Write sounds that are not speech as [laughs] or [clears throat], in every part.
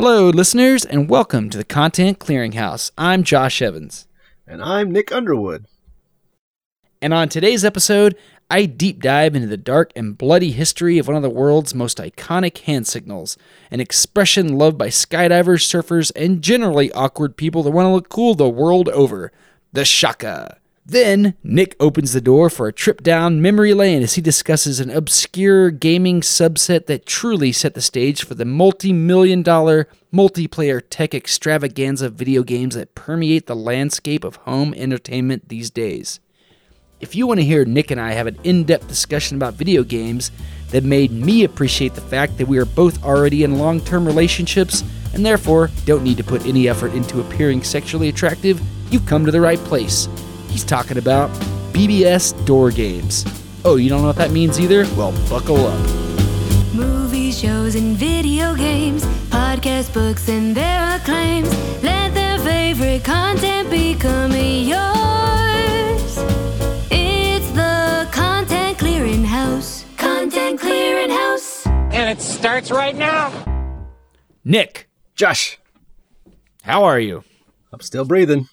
Hello, listeners, and welcome to the Content Clearinghouse. I'm Josh Evans. And I'm Nick Underwood. And on today's episode, I deep dive into the dark and bloody history of one of the world's most iconic hand signals, an expression loved by skydivers, surfers, and generally awkward people that want to look cool the world over the shaka. Then, Nick opens the door for a trip down memory lane as he discusses an obscure gaming subset that truly set the stage for the multi million dollar multiplayer tech extravaganza video games that permeate the landscape of home entertainment these days. If you want to hear Nick and I have an in depth discussion about video games that made me appreciate the fact that we are both already in long term relationships and therefore don't need to put any effort into appearing sexually attractive, you've come to the right place. He's talking about BBS door games. Oh, you don't know what that means either? Well, buckle up. Movies, shows, and video games, podcast books, and their acclaims. Let their favorite content become yours. It's the Content Clearing House. Content Clearing House. And it starts right now. Nick, Josh, how are you? I'm still breathing.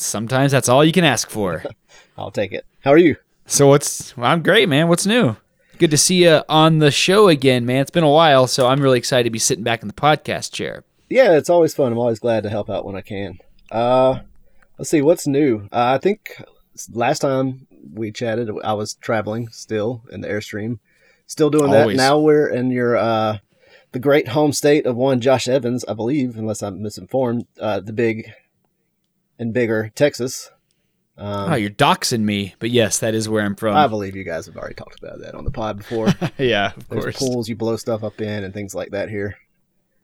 Sometimes that's all you can ask for. [laughs] I'll take it. How are you? so what's well, I'm great, man. What's new? Good to see you on the show again, man. It's been a while, so I'm really excited to be sitting back in the podcast chair. Yeah, it's always fun. I'm always glad to help out when I can. Uh, let's see what's new. Uh, I think last time we chatted, I was traveling still in the airstream, still doing Always. that. Now we're in your uh, the great home state of one Josh Evans, I believe, unless I'm misinformed. Uh, the big and bigger Texas. Um, oh, you're doxing me, but yes, that is where I'm from. I believe you guys have already talked about that on the pod before. [laughs] yeah, of There's course. pools you blow stuff up in and things like that here.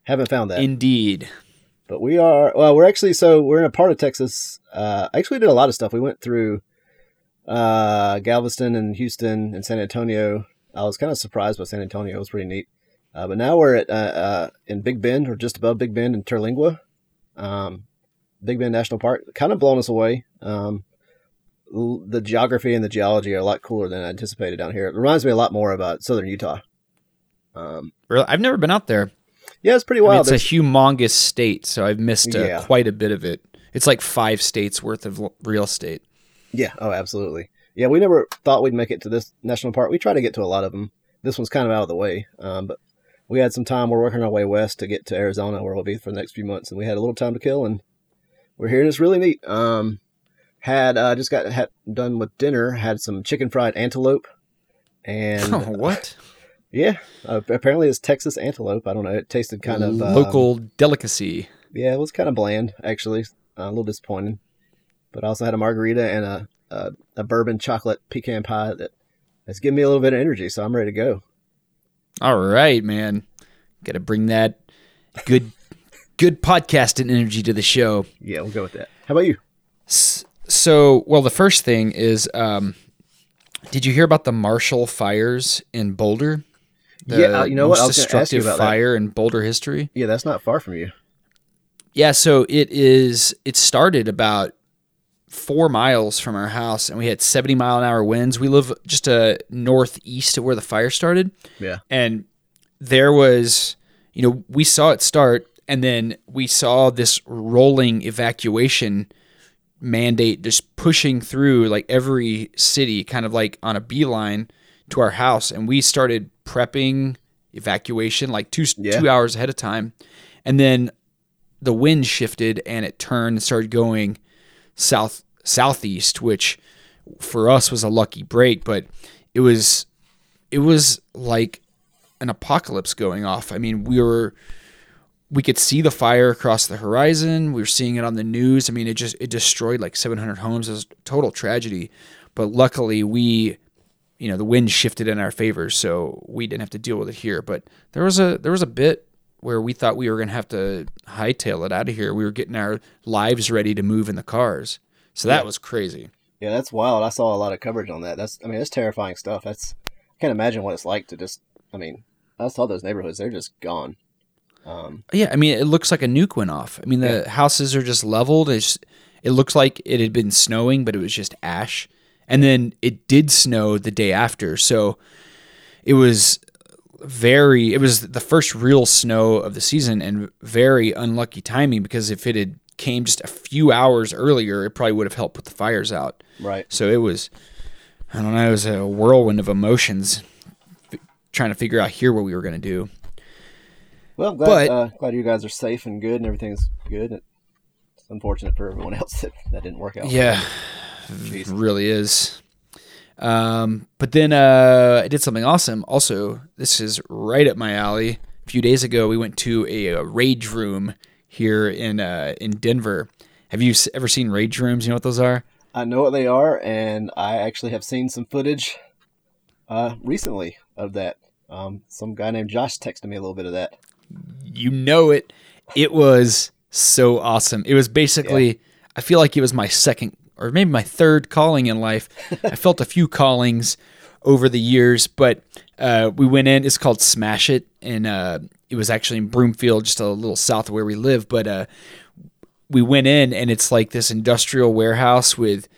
Haven't found that. Indeed. but we are well we're actually so we're in a part of texas uh actually did a lot of stuff we went through uh galveston and houston and san antonio i was kind of surprised by san antonio it was pretty neat uh, but now we're at uh, uh in big bend or just above big bend in terlingua um big bend national park kind of blown us away um the geography and the geology are a lot cooler than i anticipated down here it reminds me a lot more about southern utah um Really, I've never been out there. yeah it's pretty I mean, wild it's a humongous state, so I've missed uh, Yeah. quite a bit of it. It's like five states worth of real estate. Yeah. Oh, absolutely. Yeah, we never thought we'd make it to this national park. We try to get to a lot of them. This one's kind of out of the way, um, but we had some time. We're working our way west to get to Arizona, where we'll be for the next few months, and we had a little time to kill, and we're here, and it's really neat. Um, had uh, just got had done with dinner. Had some chicken fried antelope, and Oh, [laughs] what? [laughs] yeah, uh, apparently it's Texas antelope. I don't know. It tasted kind of um, Local delicacy. yeah, it was kind of bland actually. Uh, a little disappointing. But I also had a margarita and a, a a bourbon chocolate pecan pie that has given me a little bit of energy, so I'm ready to go. All right, man. Got to bring that good, good podcasting energy to the show. Yeah, we'll go with that. How about you? So, well, the first thing is, um, did you hear about the Marshall fires in Boulder? The Yeah, uh, you know what? I was gonna ask you destructive about that. fire in Boulder history. Yeah, that's not far from you. Yeah, so it is. It started about four miles from our house, and we had seventy mile an hour winds. We live just uh, northeast of where the fire started, Yeah. and there was, you know, we saw it start, and then we saw this rolling evacuation mandate just pushing through like every city, kind of like on a beeline to our house, and we started prepping evacuation like two Yeah. two hours ahead of time, and then the wind shifted and it turned and started going south southeast, which for us was a lucky break, but it was it was like an apocalypse going off. I mean, we were we could see the fire across the horizon. We were seeing it on the news. I mean, it just it destroyed like 700 homes. It was a total tragedy. But luckily, we you know the wind shifted in our favor, so we didn't have to deal with it here. But there was a there was a bit where we thought we were going to have to hightail it out of here. We were getting our lives ready to move in the cars. So that was crazy. Yeah, that's wild. I saw a lot of coverage on that. That's I mean, that's terrifying stuff. That's I can't imagine what it's like to just I mean, I saw those neighborhoods, they're just gone. Um Yeah, I mean, it looks like a nuke went off. I mean, the houses are just leveled. It's, it looks like it had been snowing, but it was just ash. And then it did snow the day after. So it was very. It was the first real snow of the season, and very unlucky timing because if it had came just a few hours earlier, it probably would have helped put the fires out. Right. So it was, I don't know, it was a whirlwind of emotions, f- trying to figure out here what we were going to do. Well, I'm glad, But- uh, glad you guys are safe and good and everything's good. It's unfortunate for everyone [laughs] else that that didn't work out. Yeah, it really is. Um, but then uh, I did something awesome. Also, this is right up my alley. A few days ago, we went to a, uh rage room here in uh, in Denver. Have you ever seen rage rooms? You know what those are? I know what they are, and I actually have seen some footage uh, recently of that. Um, some guy named Josh texted me a little bit of that. You know it. It was so awesome. It was basically, I feel like it was my second or maybe my third calling in life. [laughs] I felt a few callings over the years, but uh, we went in. It's called Smash It, and uh, it was actually in Broomfield, just a little south of where we live. But uh, we went in, and it's like this industrial warehouse with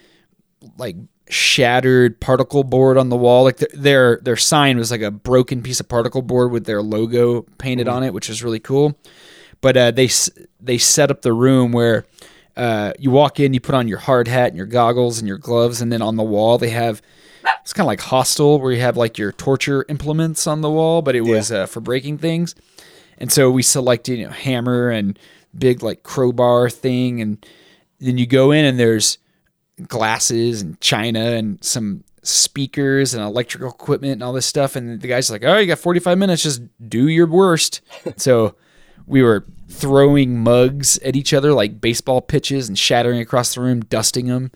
like shattered particle board on the wall. Like th- their their sign was like a broken piece of particle board with their logo painted on it, which is really cool. But uh, they they set up the room where uh, you walk in, you put on your hard hat and your goggles and your gloves, and then on the wall they have it's kind of like hostel where you have like your torture implements on the wall, but it was uh, for breaking things. And so we selected you know, hammer and big like crowbar thing, and then you go in and there's glasses and china and some speakers and electrical equipment and all this stuff. And the guy's like, "Oh, you got 45 minutes. Just do your worst." [laughs] so we were throwing mugs at each other like baseball pitches and shattering across the room, dusting them.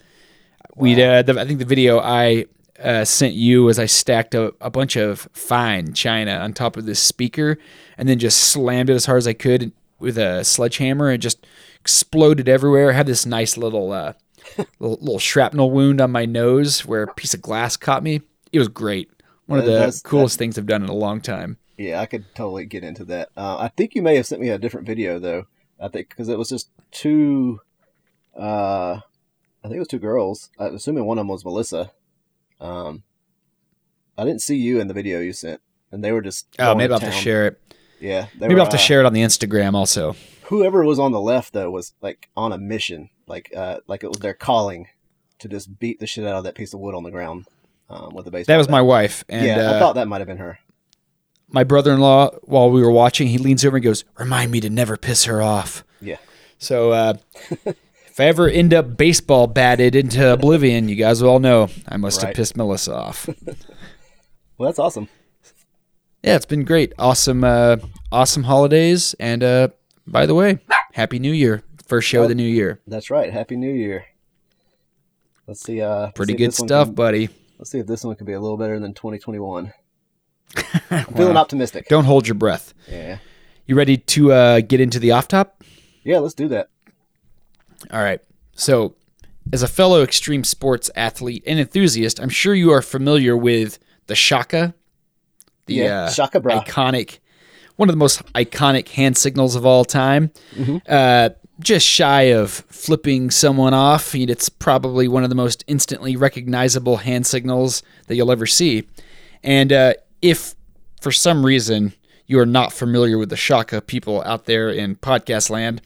We, uh, the, I think the video I uh, sent you was I stacked a, a bunch of fine china on top of this speaker and then just slammed it as hard as I could with a sledgehammer and just exploded everywhere. I had this nice little, uh, little, little shrapnel wound on my nose where a piece of glass caught me. It was great. One of the that's- coolest things I've done in a long time. Yeah, I could totally get into that. Uh, I think you may have sent me a different video though. I think because it was just two. Uh, I think it was two girls. I'm assuming one of them was Melissa. Um, I didn't see you in the video you sent, and they were just. Oh, maybe I'll have to share it. Yeah, Maybe were, I'll have to uh, share it on the Instagram also. Whoever was on the left though was like on a mission, like uh, like it was their calling to just beat the shit out of that piece of wood on the ground um, with a baseball. That was bat. my wife. And yeah, uh, I thought that might have been her. my brother-in-law while we were watching he leans over and goes remind me to never piss her off Yeah. so uh, if i ever end up baseball batted into oblivion you guys will all know i must have pissed melissa off [laughs] Well, that's awesome. yeah it's been great awesome uh, awesome holidays and uh, by the way happy new year first show of the new year That's right. Happy New Year. Let's see. Uh, let's pretty see good stuff can- buddy let's see if this one could be a little better than 2021. [laughs] I'm feeling optimistic. don't hold your breath Yeah. you ready to uh, get into the off top Yeah. Let's do that. All right. So, as a fellow extreme sports athlete and enthusiast, I'm sure you are familiar with the Shaka, the Yeah, uh, Shaka bra. iconic, one of the most iconic hand signals of all time. Mm-hmm. Uh, just shy of flipping someone off, it's probably one of the most instantly recognizable hand signals that you'll ever see. And uh, if for some reason you are not familiar with the Shaka, people out there in podcast land,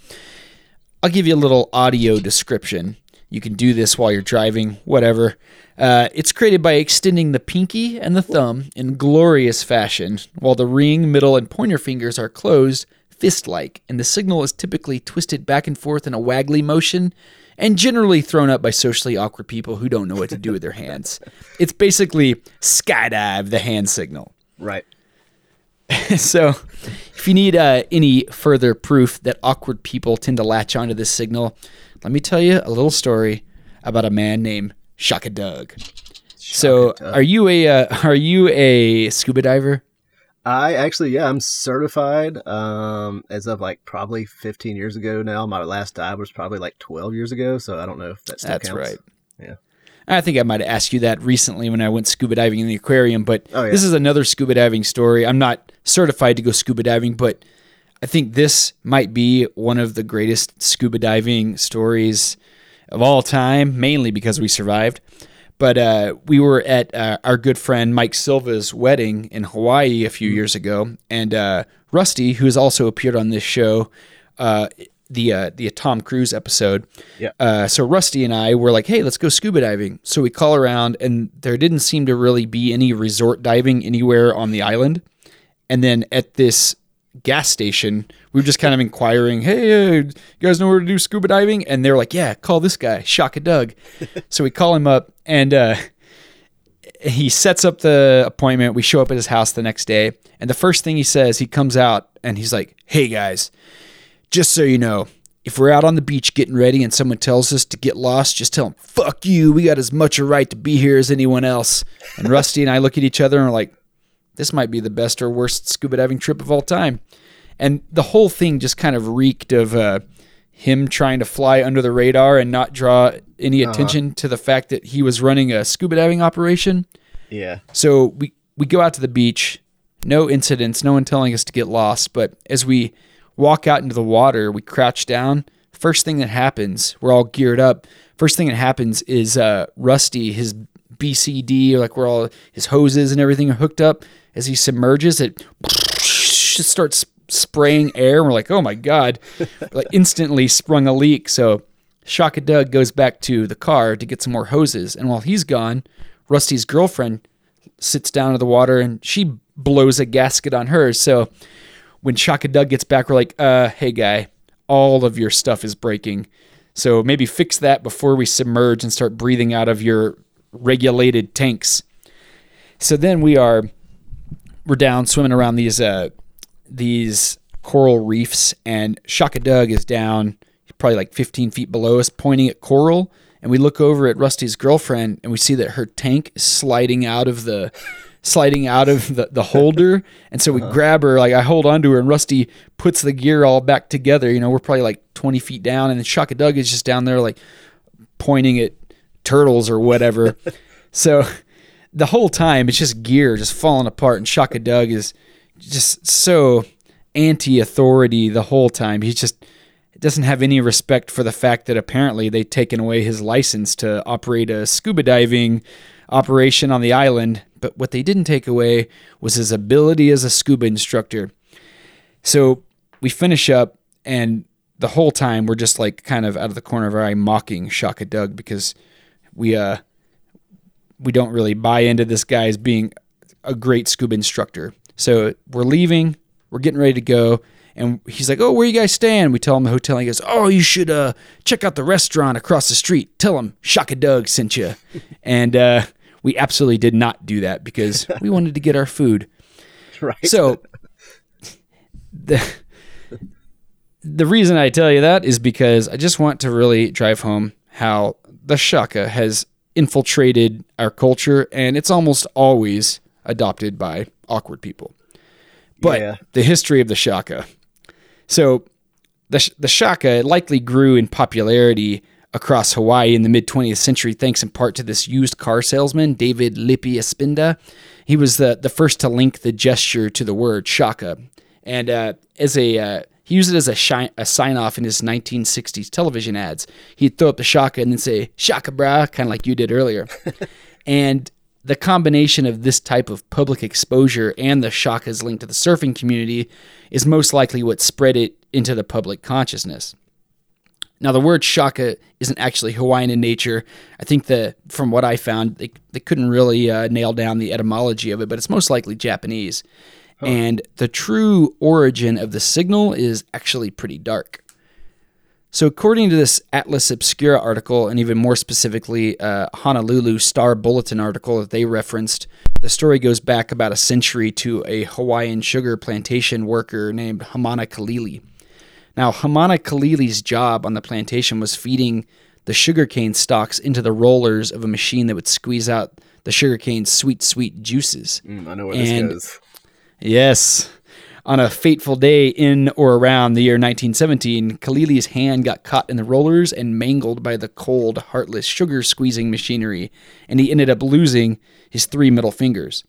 I'll give you a little audio description. You can do this while you're driving, whatever. Uh, it's created by extending the pinky and the thumb in glorious fashion, while the ring, middle, and pointer fingers are closed fist like, and the signal is typically twisted back and forth in a waggly motion and generally thrown up by socially awkward people who don't know what to do with their hands. [laughs] It's basically skydive the hand signal. Right. [laughs] so, if you need uh, any further proof that awkward people tend to latch onto this signal, let me tell you a little story about a man named Shaka Doug. So, Doug. are you a uh, [laughs] are you a scuba diver? I actually, yeah, I'm certified um, as of like probably 15 years ago now. My last dive was probably like 12 years ago, so I don't know if that still That's counts. right. Yeah. I think I might have asked you that recently when I went scuba diving in the aquarium, but Oh, yeah. this is another scuba diving story. I'm not certified to go scuba diving, but I think this might be one of the greatest scuba diving stories of all time, mainly because we survived. But uh, we were at uh, our good friend Mike Silva's wedding in Hawaii a few years ago, and uh, Rusty, who has also appeared on this show, uh, the uh, the Tom Cruise episode. Yeah. Uh, so Rusty and I were like, "Hey, let's go scuba diving." So we call around, and there didn't seem to really be any resort diving anywhere on the island. And then at this gas station, we were just kind of inquiring, "Hey, you guys know where to do scuba diving?" And they're like, "Yeah, call this guy, Shaka Doug." [laughs] so we call him up, and uh, he sets up the appointment. We show up at his house the next day, and the first thing he says, he comes out and he's like, "Hey guys, just so you know." If we're out on the beach getting ready and someone tells us to get lost, just tell them, fuck you. We got as much a right to be here as anyone else. And Rusty and I look at each other and are like, this might be the best or worst scuba diving trip of all time. And the whole thing just kind of reeked of uh, him trying to fly under the radar and not draw any attention to the fact that he was running a scuba diving operation. Yeah. So we, we go out to the beach, no incidents, no one telling us to get lost. But as we walk out into the water, we crouch down. First thing that happens, we're all geared up. First thing that happens is uh, Rusty, his BCD, like where all his hoses and everything are hooked up. As he submerges, it just starts spraying air. We're like, oh my God, like instantly sprung a leak. So Shaka Doug goes back to the car to get some more hoses. And while he's gone, Rusty's girlfriend sits down in the water and she blows a gasket on hers. So when Shaka Doug gets back, we're like, uh, hey guy, all of your stuff is breaking. So maybe fix that before we submerge and start breathing out of your regulated tanks. So then we are we're down swimming around these uh these coral reefs and Shaka Doug is down probably like 15 feet below us pointing at coral. And we look over at Rusty's girlfriend and we see that her tank is sliding out of the sliding out of the, the holder. And so we grab her like I hold onto her and Rusty puts the gear all back together. You know we're probably like 20 feet down and then Shaka Doug is just down there like pointing at turtles or whatever. [laughs] So the whole time it's just gear just falling apart and Shaka Doug is just so anti-authority the whole time. He just doesn't have any respect for the fact that apparently they've taken away his license to operate a scuba diving operation on the island but what they didn't take away was his ability as a scuba instructor. So we finish up and the whole time we're just like kind of out of the corner of our eye mocking Shaka Doug because we uh we don't really buy into this guy as being a great scuba instructor. So we're leaving, we're getting ready to go, and he's like, "Oh, where you guys staying?" We tell him the hotel. And he goes, "Oh, you should uh check out the restaurant across the street. Tell him Shaka Doug sent you." [laughs] and uh, we absolutely did not do that because we wanted to get our food. [laughs] Right. So the the reason I tell you that is because I just want to really drive home how the shaka has infiltrated our culture and it's almost always adopted by awkward people. But Yeah. the history of the shaka. So the sh- the shaka likely grew in popularity across Hawaii in the mid 20th century thanks in part to this used car salesman David Lippy Espinda. He was the the first to link the gesture to the word shaka, and uh, as a uh, he used it as a, shi- a sign off in his 1960s television ads. He'd throw up the shaka and then say shaka brah, kind of like you did earlier, [laughs] and the combination of this type of public exposure and the shaka's link to the surfing community is most likely what spread it into the public consciousness. Now, the word shaka isn't actually Hawaiian in nature. I think that from what I found, they, they couldn't really uh, nail down the etymology of it, but it's most likely Japanese. And the true origin of the signal is actually pretty dark. So, according to this Atlas Obscura article, and even more specifically, uh, Honolulu Star Bulletin article that they referenced, the story goes back about a century to a Hawaiian sugar plantation worker named Hamana Kalili. Now, Hamana Kalili's job on the plantation was feeding the sugarcane stalks into the rollers of a machine that would squeeze out the sugarcane's sweet, sweet juices. Mm, I know where And- this goes. Yes. On a fateful day in or around the year 1917, Kalili's hand got caught in the rollers and mangled by the cold, heartless sugar squeezing machinery, and he ended up losing his three middle fingers.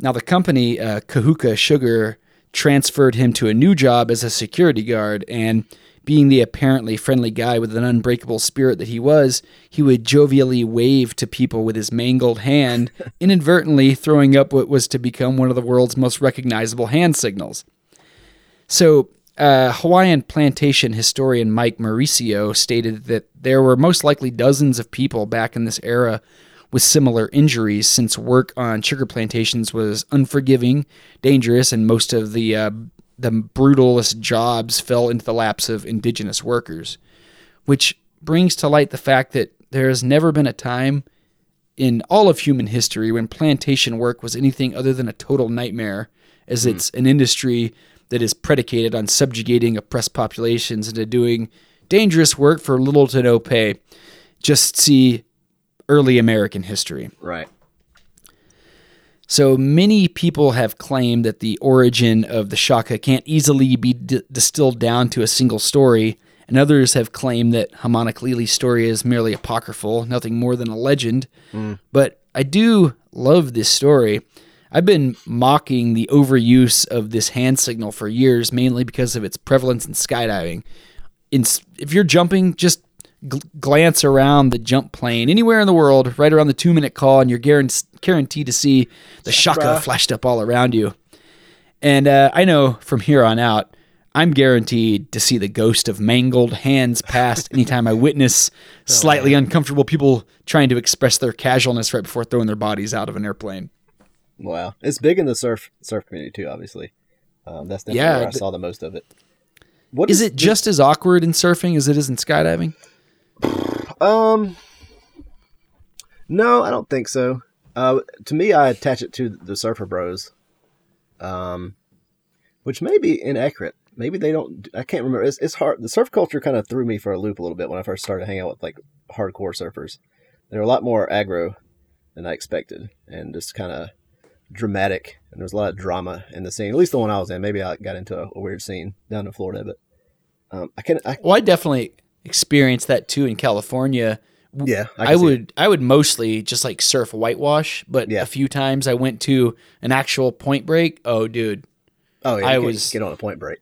Now, the company, uh, Kahuku Sugar, transferred him to a new job as a security guard, and being the apparently friendly guy with an unbreakable spirit that he was, he would jovially wave to people with his mangled hand, [laughs] inadvertently throwing up what was to become one of the world's most recognizable hand signals. So, uh, Hawaiian plantation historian Mike Mauricio stated that there were most likely dozens of people back in this era with similar injuries since work on sugar plantations was unforgiving, dangerous, and most of the uh, the brutalest jobs fell into the laps of indigenous workers, which brings to light the fact that there has never been a time in all of human history when plantation work was anything other than a total nightmare, as hmm. it's an industry that is predicated on subjugating oppressed populations into doing dangerous work for little to no pay. Just see early American history. Right. So many people have claimed that the origin of the Shaka can't easily be d- distilled down to a single story, and others have claimed that Hamana Lili's story is merely apocryphal, nothing more than a legend. Hmm. But I do love this story. I've been mocking the overuse of this hand signal for years, mainly because of its prevalence in skydiving. In, if you're jumping, just gl- glance around the jump plane anywhere in the world, right around the two minute call, and you're guaran- guaranteed to see the shaka bruh. flashed up all around you. And uh, I know from here on out, I'm guaranteed to see the ghost of mangled hands passed anytime I witness [laughs] slightly uncomfortable people trying to express their casualness right before throwing their bodies out of an airplane. Wow. It's big in the surf surf community too, obviously. Um, that's definitely Yeah, where I th- saw the most of it. What Is it just as awkward in surfing as it is in skydiving? [sighs] Um, no, I don't think so. Uh, to me, I attach it to the Surfer Bros, um, which may be inaccurate. Maybe they don't. I can't remember. It's, it's hard. The surf culture kind of threw me for a loop a little bit when I first started hanging out with like hardcore surfers. They're a lot more aggro than I expected, and just kind of dramatic. And there's a lot of drama in the scene. At least the one I was in. Maybe I got into a, a weird scene down in Florida, but um, I can. I, Well, I definitely experienced that too in California. Yeah, I, it. would I would mostly just like surf whitewash, but Yeah. a few times I went to an actual point break. Oh, dude, Oh, yeah, I was- get on a point break.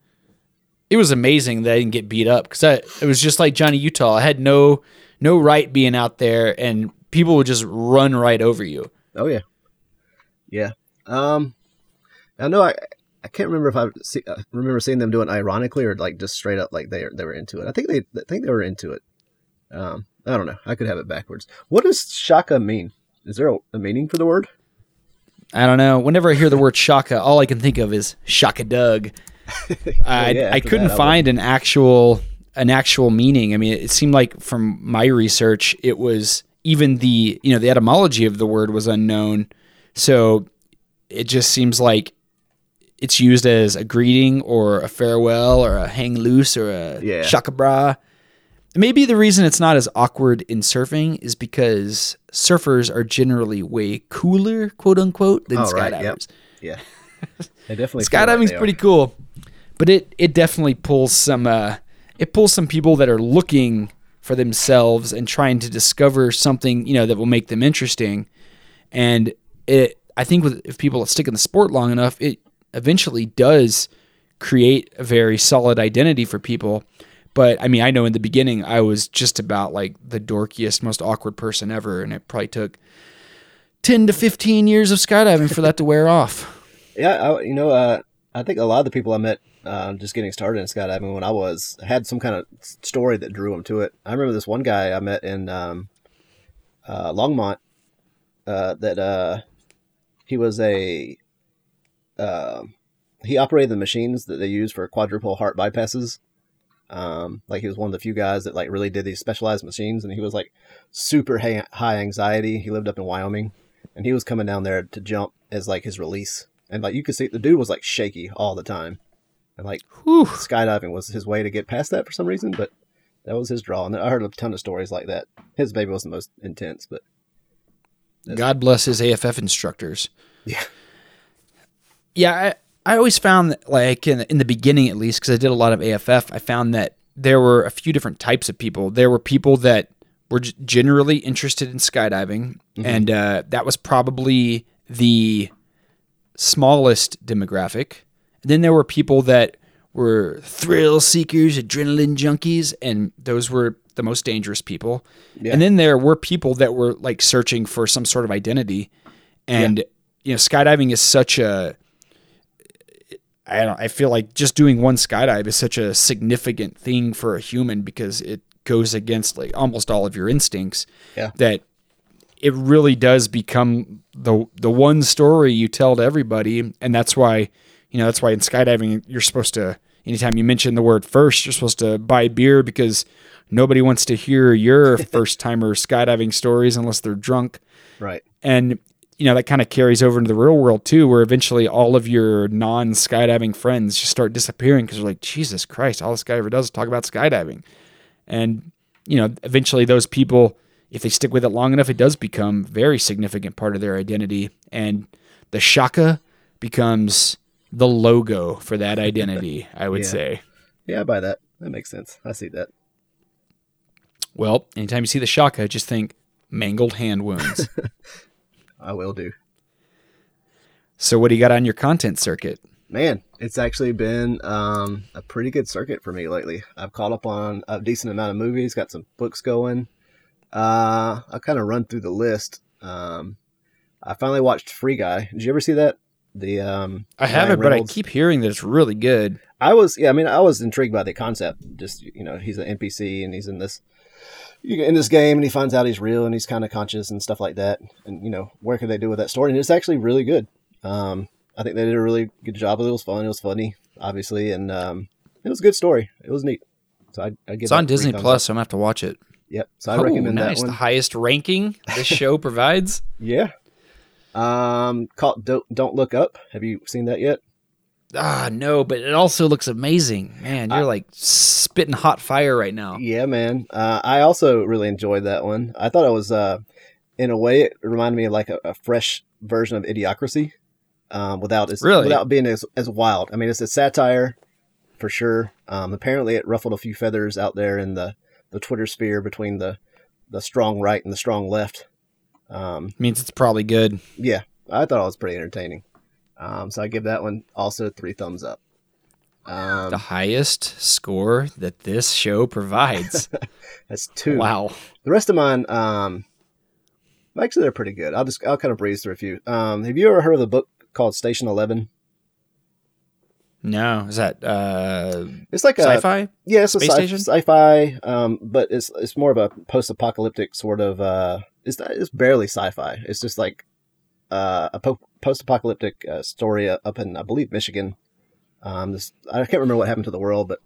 it was amazing that I didn't get beat up because I it was just like Johnny Utah. I had no no right being out there, and people would just run right over you. Oh yeah, yeah. Um, I know I I can't remember if I see, uh, remember seeing them do it ironically or like just straight up like they they were into it. I think they I think they were into it. Um, I don't know. I could have it backwards. What does shaka mean? Is there a, a meaning for the word? I don't know. Whenever I hear the word shaka, all I can think of is Shaka Doug. [laughs] I, yeah, I couldn't that, I find an actual an actual meaning. I mean, it seemed like from my research, it was even the you know the etymology of the word was unknown. So it just seems like it's used as a greeting or a farewell or a hang loose or a Yeah. shaka bra. Maybe the reason it's not as awkward in surfing is because surfers are generally way cooler, quote unquote, than Oh, right, skydivers. yep. Yeah, [laughs] they definitely Skydiving's they are. pretty cool, but it it definitely pulls some uh, it pulls some people that are looking for themselves and trying to discover something you know that will make them interesting, and it I think with if people stick in the sport long enough, it eventually does create a very solid identity for people. But I mean, I know in the beginning I was just about like the dorkiest, most awkward person ever, and it probably took ten to fifteen years of skydiving for that to wear off. [laughs] Yeah, I, you know, uh, I think a lot of the people I met uh, just getting started in skydiving when I was had some kind of story that drew them to it. I remember this one guy I met in um, uh, Longmont uh, that uh, he was a uh, he operated the machines that they use for quadruple heart bypasses. Um, like he was one of the few guys that like really did these specialized machines, and he was like super high, high anxiety. He lived up in Wyoming, and he was coming down there to jump as like his release, and like you could see the dude was like shaky all the time, and like Whew. skydiving was his way to get past that for some reason, but that was his draw. And I heard a ton of stories like that. His baby was the most intense, but God bless his AFF instructors. yeah, Yeah, I, always found that, like in the, in the beginning at least, because I did a lot of AFF, I found that there were a few different types of people. There were people that were generally interested in skydiving, and uh, that was probably the smallest demographic. then there were people that were thrill seekers, adrenaline junkies, and those were the most dangerous people. Yeah. And then there were people that were like searching for some sort of identity. And you know, skydiving is such a I don't I feel like just doing one skydive is such a significant thing for a human because it goes against like almost all of your instincts Yeah. that it really does become the the one story you tell to everybody and that's why you know that's why in skydiving you're supposed to anytime you mention the word first you're supposed to buy beer because nobody wants to hear your [laughs] first timer skydiving stories unless they're drunk Right. and you know that kind of carries over into the real world too where eventually all of your non skydiving friends just start disappearing because they're like jesus christ all this guy ever does is talk about skydiving and you know eventually those people if they stick with it long enough it does become a very significant part of their identity and the shaka becomes the logo for that identity i would Yeah. say Yeah, I buy that. That makes sense. I see that. well anytime you see the shaka just think mangled hand wounds [laughs] I will do. so what do you got on your content circuit Man, it's actually been um, a pretty good circuit for me lately. I've caught up on a decent amount of movies, got some books going. Uh, I'll kind of run through the list. Um, I finally watched Free Guy. Did you ever see that? The um, i haven't but i keep hearing that it's really good I was, yeah, I mean, I was intrigued by the concept. Just you know, he's an NPC and he's in this in this game, and he finds out he's real and he's kind of conscious and stuff like that. And you know, where could they do with that story? And it's actually really good. Um, I think they did a really good job of it. It was fun. It was funny, obviously, and um, it was a good story. It was neat. So I, I give It's on Disney Plus, so I'm gonna have to watch it. Yep. So I oh, recommend nice. that The one. highest ranking this [laughs] show provides. Yeah. Um, called Don't Don't Look Up. Have you seen that yet? Ah, no, but it also looks amazing. Man, you're like spitting hot fire right now. Yeah, man. Uh, I also really enjoyed that one. I thought it was, uh, in a way, it reminded me of like a, a fresh version of Idiocracy, um, without as, Really? without being as, as wild. I mean, it's a satire for sure. Um, apparently, it ruffled a few feathers out there in the, the Twitter sphere between the the strong right and the strong left. Um, Means it's probably good. yeah, I thought it was pretty entertaining. Um, so I give that one also three thumbs up. Um, The highest score that this show provides. [laughs] that's two. wow. The rest of mine, um, actually, they're pretty good. I'll just I'll kind of breeze through a few. Um, have you ever heard of the book called Station Eleven? No, is that uh, It's like sci-fi? yeah, it's Space a sci- station? sci-fi, um, but it's it's more of a post-apocalyptic sort of. Uh, it's not, it's barely sci-fi. It's just like uh, a po- post-apocalyptic uh, story up in I believe Michigan. Um, this I can't remember what happened to the world, but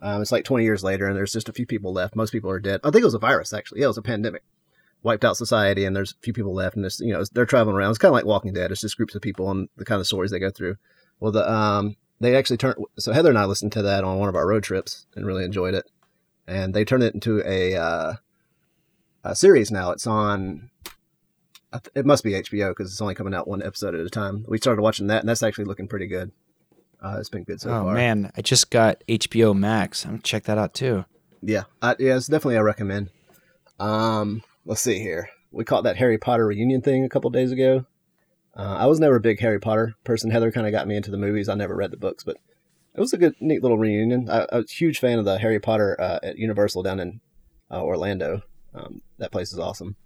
um, it's like 20 years later, and there's just a few people left. Most people are dead. I think it was a virus actually. Yeah, it was a pandemic. Wiped out society, and there's a few people left, and this you know they're traveling around. It's kind of like Walking Dead. It's just groups of people and the kind of stories they go through. Well, the um, they actually turned. So Heather and I listened to that on one of our road trips and really enjoyed it. And they turned it into a uh, a series now. It's on. I th- It must be HBO because it's only coming out one episode at a time. We started watching that, and that's actually looking pretty good. Uh, it's been good so oh far. man, I just got HBO Max. I'm gonna check that out too. Yeah, I, yeah, it's definitely a recommend. Um, let's see here. We caught that Harry Potter reunion thing a couple days ago. Uh, I was never a big Harry Potter person. Heather kind of got me into the movies. I never read the books, but it was a good, neat little reunion. I, I was a huge fan of the Harry Potter uh, at Universal down in uh, Orlando. Um, that place is awesome.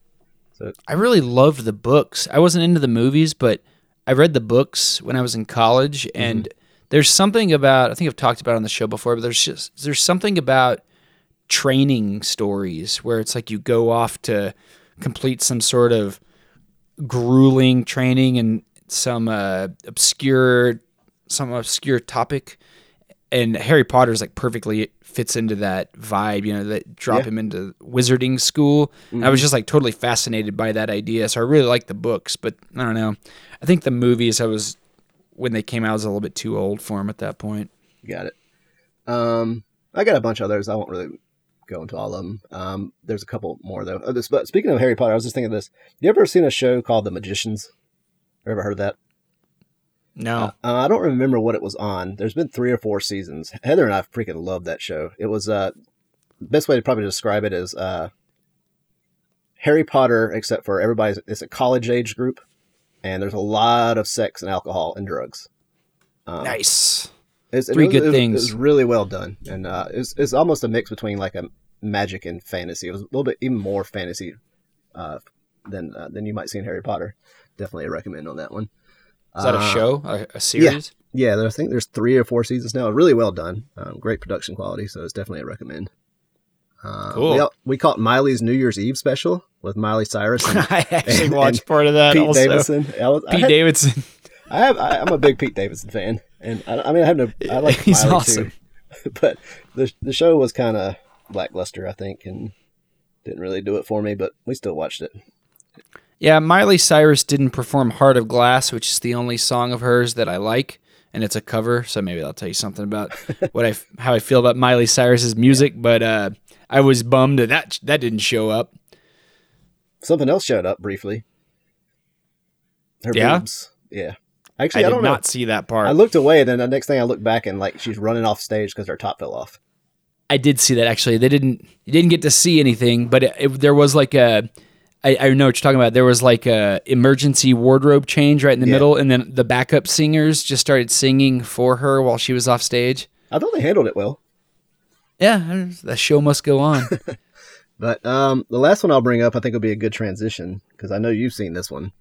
So I really loved the books. I wasn't into the movies, but I read the books when I was in college, and there's something about I think I've talked about it on the show before, but there's just there's something about training stories where it's like you go off to complete some sort of grueling training and some uh, obscure some obscure topic and Harry Potter's like perfectly fits into that vibe, you know, that drop Yeah. him into wizarding school. And I was just like totally fascinated by that idea. So I really like the books, but I don't know. I think the movies I was when they came out I was a little bit too old for them at that point. Got it. Um, I got a bunch of others. I won't really go into all of them. Um, there's a couple more though. Oh, this, but speaking of Harry Potter, I was just thinking of this. You ever seen a show called The Magicians? Ever heard of that? No. Uh, I don't remember what it was on. There's been three or four seasons. Heather and I freaking love that show. It was uh, best way to probably describe it is uh, Harry Potter, except for everybody's. It's a college age group, and there's a lot of sex and alcohol and drugs. Um, nice. It's, Three it was- good it was- things. It was really well done, and uh, it's it's almost a mix between like a magic and fantasy. It was a little bit even more fantasy uh, than uh, than you might see in Harry Potter. Definitely a recommend on that one. Is that a Uh, show? A, a series? Yeah, yeah, I think there's three or four seasons now. Really well done. Um, great production quality, so it's definitely a recommend. Uh, Cool. We, al- we caught Miley's New Year's Eve special with Miley Cyrus and [laughs] I actually and- watched and part of that Pete also. Davidson. I, was, I, Pete had- Davidson. [laughs] I have. I, I'm a big Pete Davidson fan, and I, I mean, I have no. I like [laughs] He's Miley awesome. too, but the the show was kind of lackluster, I think, and didn't really do it for me. But we still watched it. Yeah, Miley Cyrus didn't perform Heart of Glass, which is the only song of hers that I like, and it's a cover, so maybe that'll tell you something about [laughs] what I how I feel about Miley Cyrus's music, but uh I was bummed that that, that didn't show up. Something else showed up briefly. Her Yeah? boobs. Yeah. Actually, I, did don't know. not see that part. I looked away, and then the next thing I looked back and like she's running off stage because her top fell off. I did see that actually. They didn't you didn't get to see anything, but it, it, there was like a I, I know what you're talking about. There was like a emergency wardrobe change right in the Yeah. middle, and then the backup singers just started singing for her while she was off stage. I thought they handled it well. Yeah, the show must go on. [laughs] But um, the last one I'll bring up, I think, will be a good transition because I know you've seen this one,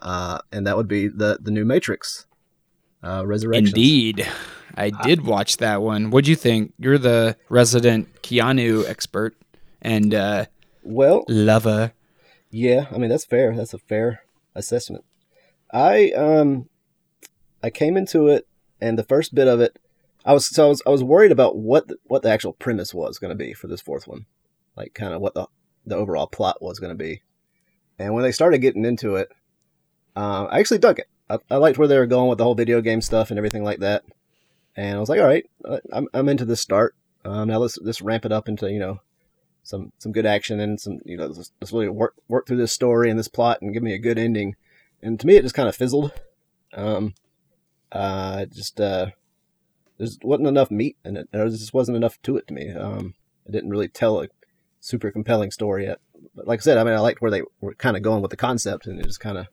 uh, and that would be the the new Matrix, uh, Resurrections. Indeed. I did watch that one. What'd you think? You're the resident Keanu expert and uh, Well, lover. Yeah, I mean that's fair. That's a fair assessment. I um, I came into it, and the first bit of it, I was so I was I was worried about what the, what the actual premise was going to be for this fourth one, like kind of what the the overall plot was going to be. And when they started getting into it, uh, I actually dug it. I, I liked where they were going with the whole video game stuff and everything like that. And I was like, all right, I'm I'm into this start. Um, now let's let's ramp it up into you know some some good action and some you know let's, let's really work work through this story and this plot and give me a good ending. And to me, it just kind of fizzled. Um, uh, just uh, there wasn't enough meat in it. There just wasn't enough to it to me. Um, it didn't really tell a super compelling story yet. But like I said, I mean, I liked where they were kind of going with the concept, and it just kind of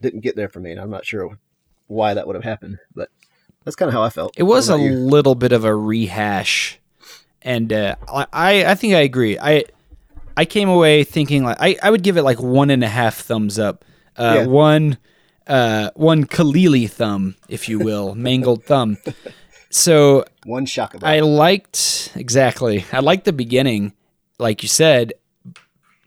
didn't get there for me. And I'm not sure why that would have happened, but that's kind of how I felt. It was a you? little bit of a rehash, and uh, I I think I agree. I I came away thinking like I, I would give it like one and a half thumbs up. Uh, Yeah. One uh, one Kalili thumb, if you will, [laughs] mangled thumb. So one shock about I liked exactly. I liked the beginning, like you said,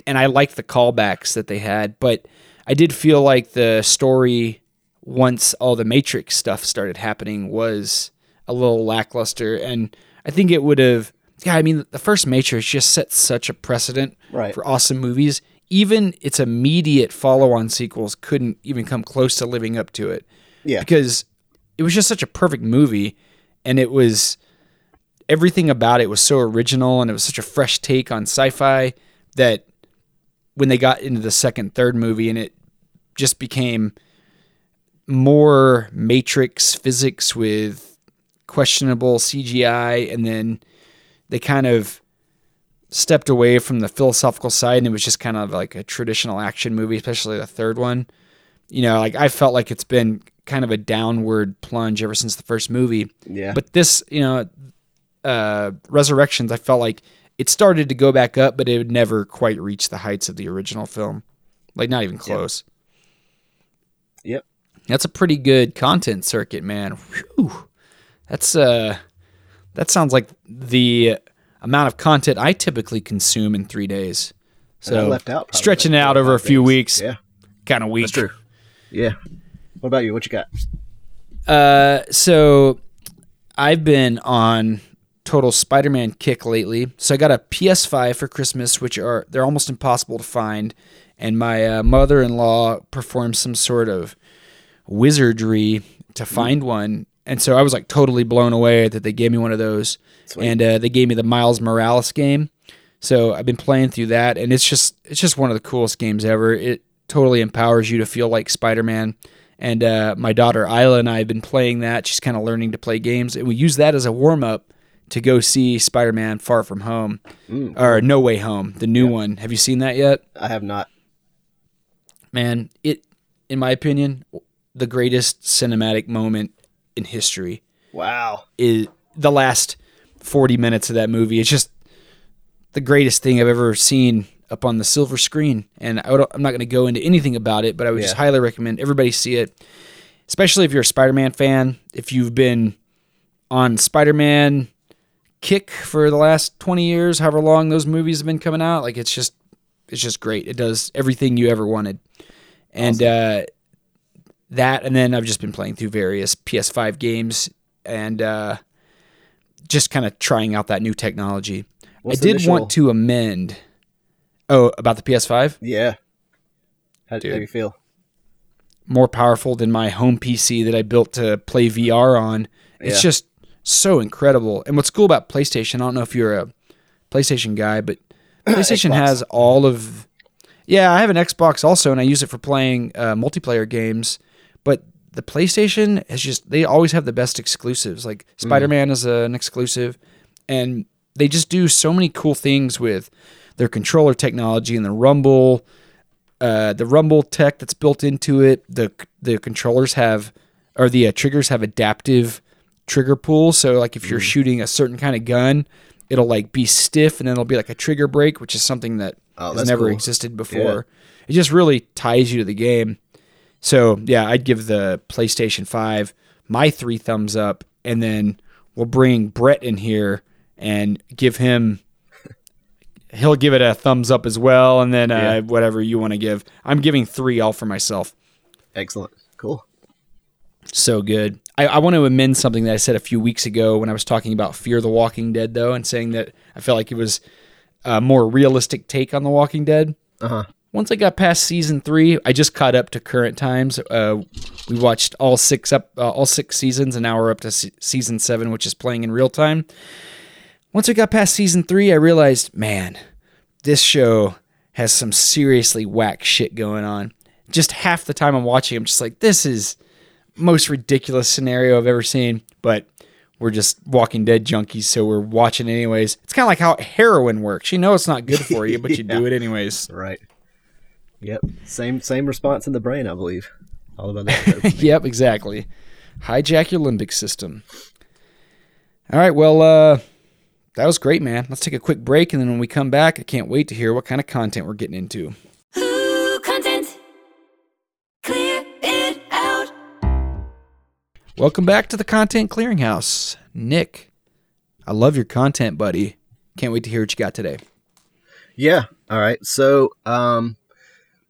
and I liked the callbacks that they had. But I did feel like the story, once all the Matrix stuff started happening, was a little lackluster. And I think it would have. Yeah, I mean, the first Matrix just set such a precedent Right. for awesome movies. Even its immediate follow-on sequels couldn't even come close to living up to it yeah, because it was just such a perfect movie and it was everything about it was so original and it was such a fresh take on sci-fi that when they got into the second third movie and it just became more matrix physics with questionable CGI and then they kind of stepped away from the philosophical side and it was just kind of like a traditional action movie especially the third one you know, like I felt like it's been kind of a downward plunge ever since the first movie. yeah. But this, you know, uh, Resurrections, I felt like it started to go back up, but it would never quite reach the heights of the original film. Like not even close. yep. That's a pretty good content circuit, man. Whew. That's uh that sounds like the amount of content I typically consume in three days. And I So left out stretching it out over a few things. weeks, Yeah, kind of weak. that's true. Yeah. What about you? What you got? Uh, so I've been on total Spider-Man kick lately. So I got a PS5 for Christmas, which are they're almost impossible to find, and my uh, mother-in-law performed some sort of wizardry to find one. And so I was like totally blown away that they gave me one of those, Sweet. and uh, they gave me the Miles Morales game. So I've been playing through that, and it's just it's just one of the coolest games ever. It totally empowers you to feel like Spider-Man. And uh, my daughter Isla and I have been playing that. She's kind of learning to play games, and we use that as a warm up to go see Spider-Man: Far From Home or No Way Home, the new one. Have you seen that yet? I have not. Man, it, in my opinion, the greatest cinematic moment in history. Wow. is the last 40 minutes of that movie. It's just the greatest thing I've ever seen up on the silver screen. And I would, I'm not going to go into anything about it, but I would just highly recommend everybody see it, especially if you're a Spider Man fan. If you've been on Spider Man kick for the last 20 years, however long those movies have been coming out, like it's just, it's just great. It does everything you ever wanted. And, uh, that, and then I've just been playing through various PS5 games and, uh, just kind of trying out that new technology. What's I did initial- want to amend. Oh, about the PS5? Yeah. How Dude. how do you feel? More powerful than my home PC that I built to play VR on. It's Yeah. just so incredible. And what's cool about PlayStation, I don't know if you're a PlayStation guy, but [clears throat] PlayStation has all of. Yeah, I have an Xbox also, and I use it for playing uh, multiplayer games. But the PlayStation has just, they always have the best exclusives. Like Spider Man is a, an exclusive, and they just do so many cool things with their controller technology and the Rumble, uh, the Rumble tech that's built into it. The the controllers have, or the uh, triggers have adaptive trigger pull. So like if you're Mm. shooting a certain kind of gun, it'll like be stiff, and then it'll be like a trigger break, which is something that Oh, has never cool. existed before. It just really ties you to the game. So yeah, I'd give the PlayStation Five my three thumbs up, and then we'll bring Brett in here and give him. He'll give it a thumbs up as well, and then uh, Yeah. whatever you want to give. I'm giving three all for myself. Excellent. Cool. So good. I, I want to amend something that I said a few weeks ago when I was talking about Fear the Walking Dead, though, and saying that I felt like it was a more realistic take on The Walking Dead. Uh huh. Once I got past season three, I just caught up to current times. Uh, we watched all six up, uh, all six seasons, and now we're up to se- season seven, which is playing in real time. Once I got past season three, I realized, man, this show has some seriously whack shit going on. Just half the time I'm watching, I'm just like, this is most ridiculous scenario I've ever seen. But we're just Walking Dead junkies, so we're watching anyways. It's kind of like how heroin works. You know it's not good for you, but you do [laughs] it anyways. Right. Yep. Same same response in the brain, I believe. All about that. [laughs] yep, exactly. Hijack your limbic system. All right, well, uh, that was great, man. Let's take a quick break, and then when we come back, I can't wait to hear what kind of content we're getting into. Ooh, content. Clear it out. Welcome back to the Content Clearinghouse. Nick, I love your content, buddy. Can't wait to hear what you got today. Yeah. All right. So, um,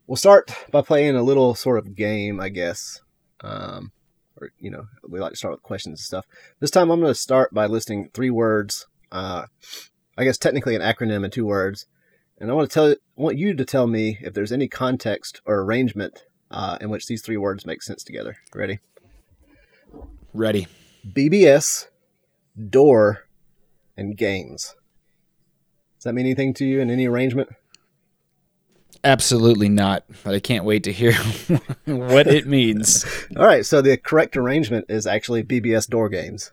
we'll start by playing a little sort of game, I guess. Um, or you know, we like to start with questions and stuff. This time, I'm going to start by listing three words. Uh, I guess technically an acronym in two words, and I want to tell, you I want you to tell me if there's any context or arrangement uh, in which these three words make sense together. Ready? Ready. BBS, door, and games. Does that mean anything to you in any arrangement? Absolutely not, but I can't wait to hear [laughs] what it means. [laughs] All right, so the correct arrangement is actually BBS door games,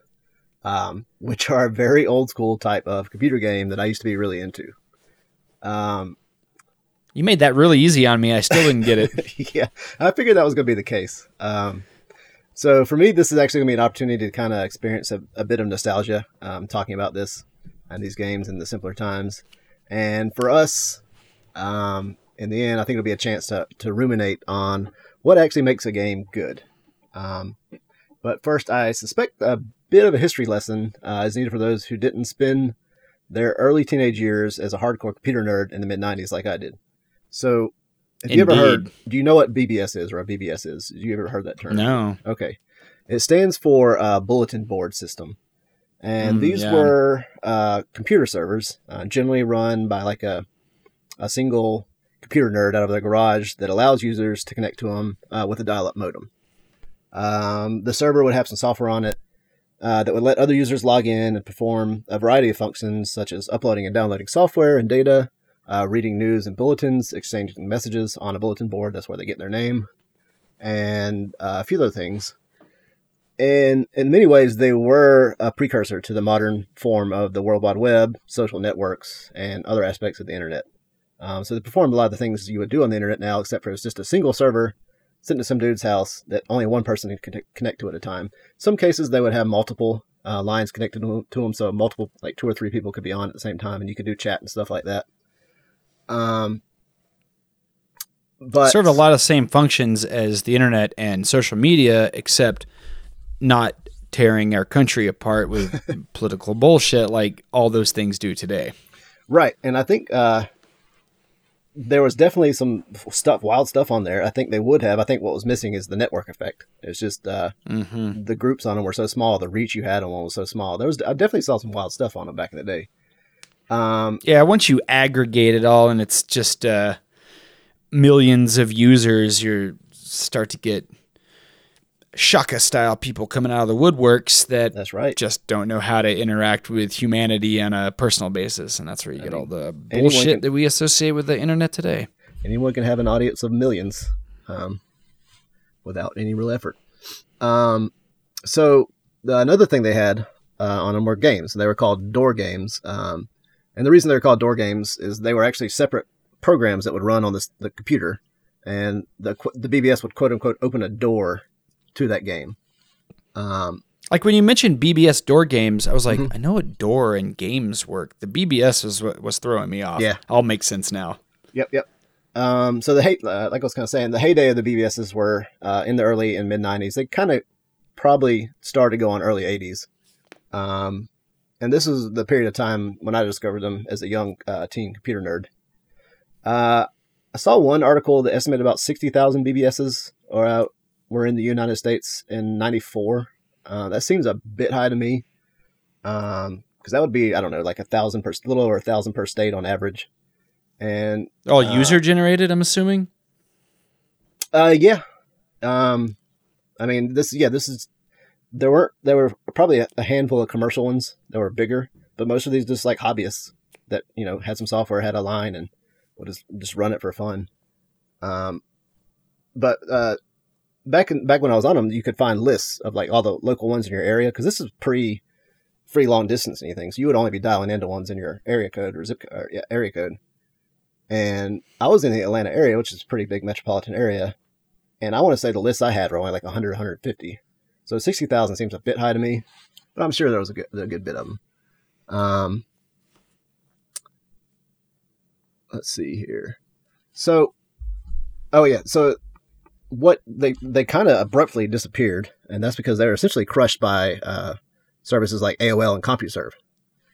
um, which are a very old school type of computer game that I used to be really into. Um, You made that really easy on me. I still didn't get it. [laughs] yeah, I figured that was going to be the case. Um, so for me, this is actually going to be an opportunity to kind of experience a, a bit of nostalgia, um, talking about this and these games in the simpler times. And for us, um, in the end, I think it'll be a chance to, to ruminate on what actually makes a game good. Um, but first, I suspect a bit of a history lesson uh, is needed for those who didn't spend their early teenage years as a hardcore computer nerd in the mid 90s like I did. So, have you ever heard, do you know what BBS is or what BBS is? Have you ever heard that term? No. Okay. It stands for uh, Bulletin Board System. And Mm, these yeah. were uh, computer servers, uh, generally run by like a, a single computer nerd out of their garage that allows users to connect to them uh, with a dial up modem. Um, the server would have some software on it uh, that would let other users log in and perform a variety of functions such as uploading and downloading software and data, uh, reading news and bulletins, exchanging messages on a bulletin board. That's where they get their name, and uh, a few other things. And in many ways, they were a precursor to the modern form of the World Wide Web, social networks, and other aspects of the internet. Um, so they performed a lot of the things you would do on the internet now, except for it was just a single server sitting at some dude's house that only one person could connect- to at a time. Some cases they would have multiple uh, lines connected to to them, so multiple like two or three people could be on at the same time, and you could do chat and stuff like that. Um, but serve a lot of same functions as the internet and social media, except not tearing our country apart with [laughs] political bullshit like all those things do today. Right, and I think uh, there was definitely some stuff, wild stuff on there. I think they would have. I think what was missing is the network effect. It's just uh, Mm-hmm. the groups on them were so small, the reach you had on one was so small. There was I definitely saw some wild stuff on them back in the day. Um, Yeah, once you aggregate it all and it's just uh, millions of users, you start to get Shaka style people coming out of the woodworks that that's right. just don't know how to interact with humanity on a personal basis, and that's where you get all the bullshit can- that we associate with the internet today. anyone can have an audience of millions um, without any real effort. Um, so the, another thing they had uh, on them were games. They were called door games, um, and the reason they were called door games is they were actually separate programs that would run on this, the computer, and the the BBS would quote unquote open a door to that game. Um, Like when you mentioned BBS door games, I was like, Mm-hmm. I know what door and games work. The BBS was what was throwing me off. Yeah. all makes sense now. Yep, yep. Um, so the hey, uh, like I was kind of saying, the heyday of the BBSs were uh, in the early and mid '90s. They kind of probably started to go on early '80s, um, and this is the period of time when I discovered them as a young uh, teen computer nerd. Uh, I saw one article that estimated about sixty thousand BBSs or uh, were in the United States in '94. Uh, that seems a bit high to me, because that would be I don't know like a thousand per little over a thousand per state on average. And All Uh, user generated, I'm assuming. Uh, yeah. Um, I mean, this, yeah, this is, there weren't, there were probably a, a handful of commercial ones that were bigger, but most of these just like hobbyists that, you know, had some software, had a line and would just, just run it for fun. Um, but, uh, back in, back when I was on them, you could find lists of like all the local ones in your area. Cause this is pre free long distance anything. So you would only be dialing into ones in your area code or zip, or, yeah, area code. And I was in the Atlanta area, which is a pretty big metropolitan area and I want to say the lists I had were only like 100, 150. So 60,000 seems a bit high to me, but I'm sure there was a good, a good bit of them. Um, let's see here. So, oh yeah, so what they they kind of abruptly disappeared, and that's because they were essentially crushed by uh, services like AOL and CompuServe.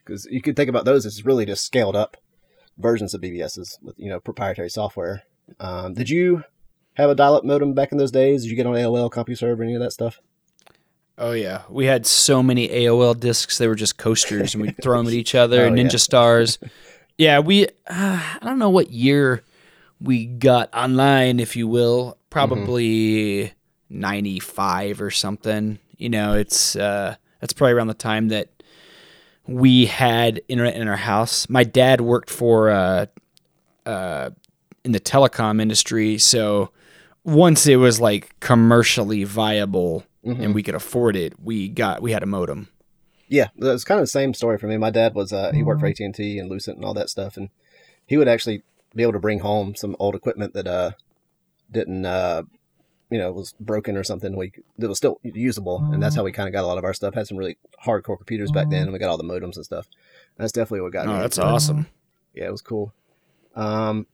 Because you could think about those as really just scaled up versions of BBSs with you know proprietary software. Um, did you have a dial-up modem back in those days? Did you get on AOL, CompuServe, any of that stuff? Oh yeah, we had so many AOL discs; they were just coasters, and we'd throw them at [laughs] each other. Oh, Ninja yeah. Stars. [laughs] Yeah, we. Uh, I don't know what year we got online, if you will. Probably '95 or something. You know, it's uh, that's probably around the time that we had internet in our house. My dad worked for uh, uh, in the telecom industry, so once it was like commercially viable and we could afford it, we got we had a modem. Yeah, it's kind of the same story for me. My dad was uh, he worked for AT and T and Lucent and all that stuff, and he would actually be able to bring home some old equipment that uh didn't uh you know was broken or something. We that was still usable, and that's how we kind of got a lot of our stuff. Had some really hardcore computers back then, and we got all the modems and stuff. That's definitely what got me. Oh, that's into awesome. yeah, it was cool. Um,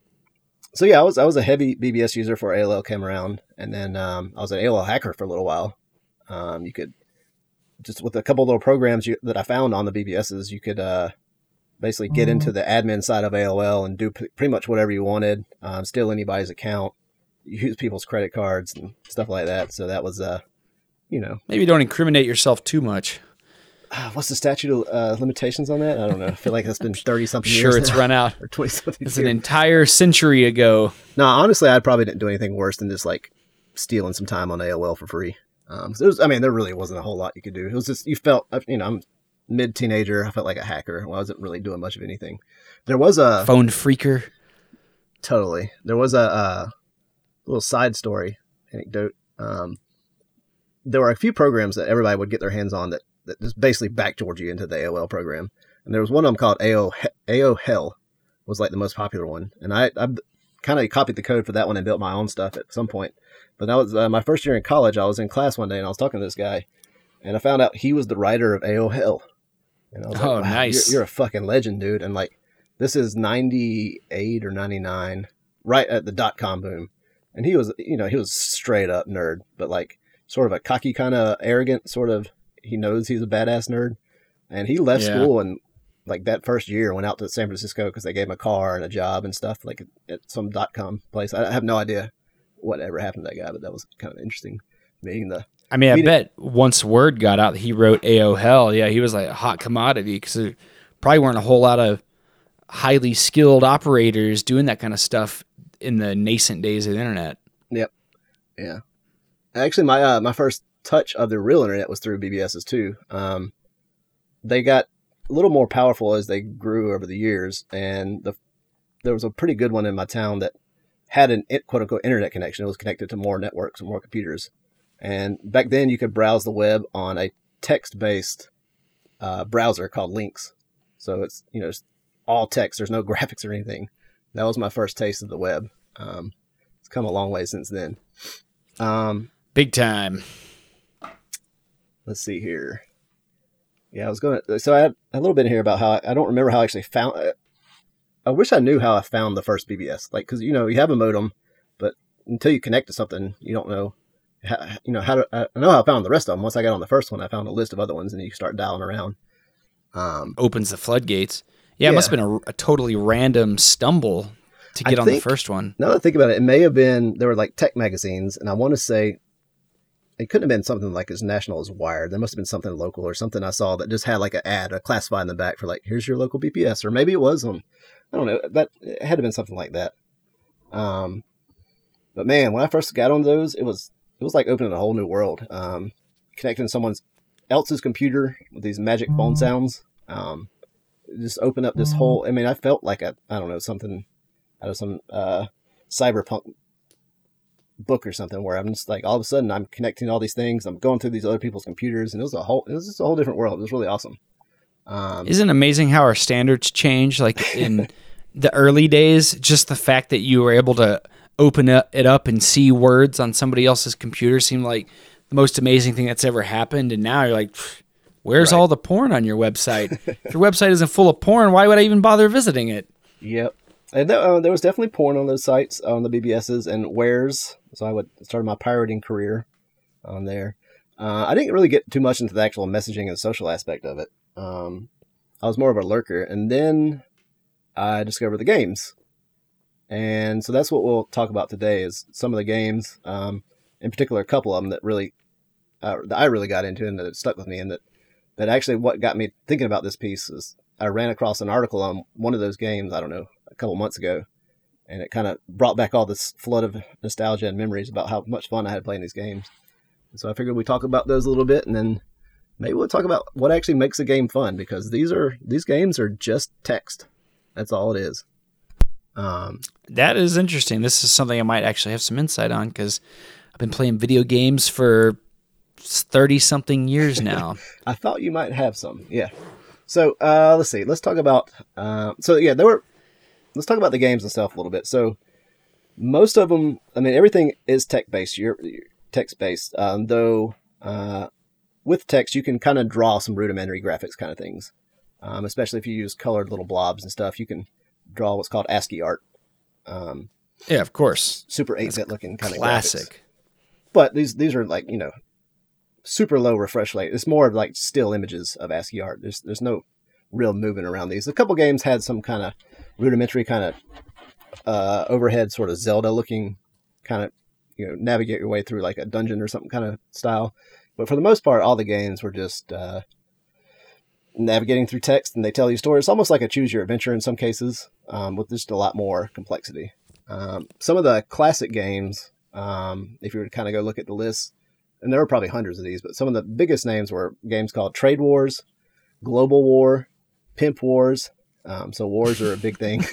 so yeah, I was I was a heavy BBS user for AOL came around, and then um, I was an AOL hacker for a little while. Um, you could just with a couple little programs you, that I found on the BBSs, you could uh, basically get into the admin side of AOL and do p- pretty much whatever you wanted, um, steal anybody's account, use people's credit cards and stuff like that. So that was uh, you know, Maybe don't incriminate yourself too much. what's the statute of uh, limitations on that? I don't know. I feel like that's been [laughs] thirty something Sure, years it's now, run out. [laughs] or twenty something. It's an entire century ago. No, honestly, I probably didn't do anything worse than just like stealing some time on AOL for free. Um, so it was, I mean, there really wasn't a whole lot you could do. It was just you felt, you know, I'm mid teenager. I felt like a hacker. Well, I wasn't really doing much of anything. There was a Phone freaker. totally. There was a, uh little side story anecdote. Um, there were a few programs that everybody would get their hands on that that just basically backdoored you into the AOL program. And there was one of them called AO AO Hell was like the most popular one. And I, I kind of copied the code for that one and built my own stuff at some point. But that was uh, my first year in college. I was in class one day and I was talking to this guy, and I found out he was the writer of AO Hell. And I was Oh, like, wow, nice. You're, you're a fucking legend, dude. And like, this is 98 or 99, right at the dot com boom. And he was, you know, he was straight up nerd, but like sort of a cocky, kind of arrogant, sort of, he knows he's a badass nerd. And he left Yeah. school and like that first year went out to San Francisco because they gave him a car and a job and stuff, like at some dot com place. I have no idea whatever happened to that guy, but that was kind of interesting meeting the I mean, I Meaning- bet once word got out that he wrote AO Hell, yeah, he was like a hot commodity because there probably weren't a whole lot of highly skilled operators doing that kind of stuff in the nascent days of the internet. Yep. Yeah. Actually, my uh, my first touch of the real internet was through BBSs too. Um, they got a little more powerful as they grew over the years, and the there was a pretty good one in my town that had an quote unquote internet connection. It was connected to more networks and more computers. And back then, you could browse the web on a text based uh, browser called Lynx. So it's you know it's all text. There's no [laughs] graphics or anything. That was my first taste of the web. Um, it's come a long way since then. Um, Big time. let's see here. Yeah, I was going to. So I had a little bit here about how I, I don't remember how I actually found. uh, I wish I knew how I found the first BBS. Like, because you know you have a modem, but until you connect to something, you don't know. How, you know how to. I know how I found the rest of them. Once I got on the first one, I found a list of other ones, and you start dialing around. Um, Opens the floodgates. Yeah, it must have been a, a totally random stumble to I get on think- the first one. now that I think about it, it may have been there were like tech magazines, and I want to say it couldn't have been something like as national as Wired. There must have been something local or something I saw that just had like an ad, a classified in the back for like, here's your local BBS, or maybe it was on, I don't know, that it had to have been something like that. Um, but man, when I first got on those, it was it was like opening a whole new world. Um, connecting someone's else's computer with these magic phone sounds. Um, it just opened up this whole. I mean, I felt like a I don't know something out of some uh, cyberpunk book or something where I'm just like all of a sudden I'm connecting all these things. I'm going through these other people's computers, and it was a whole it was just a whole different world. It was really awesome. Um, Isn't it amazing how our standards change? Like in [laughs] the early days, just the fact that you were able to open it up and see words on somebody else's computer seemed like the most amazing thing that's ever happened. And now you're like, "Pfft, where's Right. all the porn on your website? if your website isn't full of porn, why would I even bother visiting it? Yep. And th- uh, there was definitely porn on those sites, on the BBSs and wares. So I would start my pirating career on there. Uh, I didn't really get too much into the actual messaging and social aspect of it. Um, I was more of a lurker. And then I discovered the games. And so that's what we'll talk about today is some of the games, um, in particular, a couple of them that really, uh, that I really got into and that stuck with me and that, that actually what got me thinking about this piece is I ran across an article on one of those games, I don't know, a couple months ago, and it kind of brought back all this flood of nostalgia and memories about how much fun I had playing these games. So I figured we'd talk about those a little bit, and then maybe we'll talk about what actually makes a game fun because these are these games are just text. That's all it is. Um, That is interesting. This is something I might actually have some insight on because I've been playing video games for 30 something years now. [laughs] I thought you might have some. Yeah. So uh, let's see. Let's talk about. Uh, so yeah, there were. Let's talk about the games and stuff a little bit. So most of them, I mean, everything is text based. You're, you're text based, um, though. Uh, with text, you can kind of draw some rudimentary graphics kind of things, um, especially if you use colored little blobs and stuff. You can draw what's called ASCII art, um, yeah, of course. super eight bit looking kind of Classic. but these these are like you know super low refresh rate. It's more of like still images of ASCII art. There's there's no real movement around these. A couple games had some kind of rudimentary kind of uh, overhead sort of Zelda looking kind of you know navigate your way through like a dungeon or something kind of style. But for the most part, all the games were just uh, navigating through text, and they tell you stories. It's almost like a choose your adventure in some cases, um, with just a lot more complexity. Um, some of the classic games, um, if you were to kind of go look at the list, and there were probably hundreds of these, but some of the biggest names were games called Trade Wars, Global War, Pimp Wars. Um, so wars are a big thing.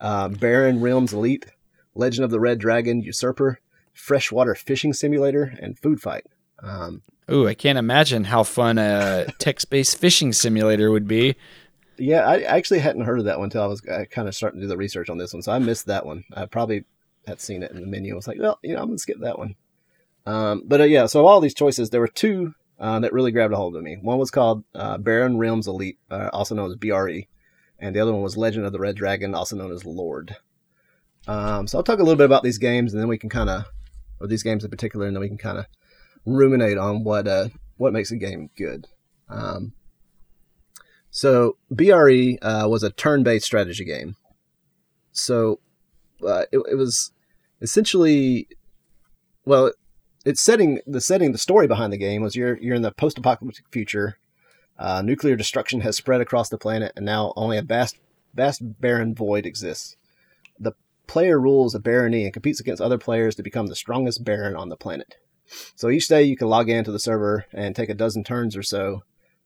uh, [laughs] Barren Realms Elite, Legend of the Red Dragon, Usurper, Freshwater Fishing Simulator, and Food Fight. Um, Ooh, I can't imagine how fun a [laughs] text based fishing simulator would be. Yeah, I I actually hadn't heard of that one until I was kind of starting to do the research on this one, so I missed that one. I probably had seen it in the menu. I was like, well, you know, I'm gonna skip that one. Um, but uh, yeah, so all these choices, there were two uh, that really grabbed a hold of me. One was called uh, Barren Realms Elite, uh, also known as BRE, and the other one was Legend of the Red Dragon, also known as Lord. Um, so I'll talk a little bit about these games, and then we can kind of, or these games in particular, and then we can kind of ruminate on what uh, what makes a game good. Um, so BRE uh, was a turn-based strategy game. So it, it was essentially, well, it's setting the setting the story behind the game was you're you're in the post-apocalyptic future. Uh, nuclear destruction has spread across the planet, and now only a vast vast barren void exists. The player rules a barony and competes against other players to become the strongest baron on the planet. So each day you can log into the server and take a dozen turns or so,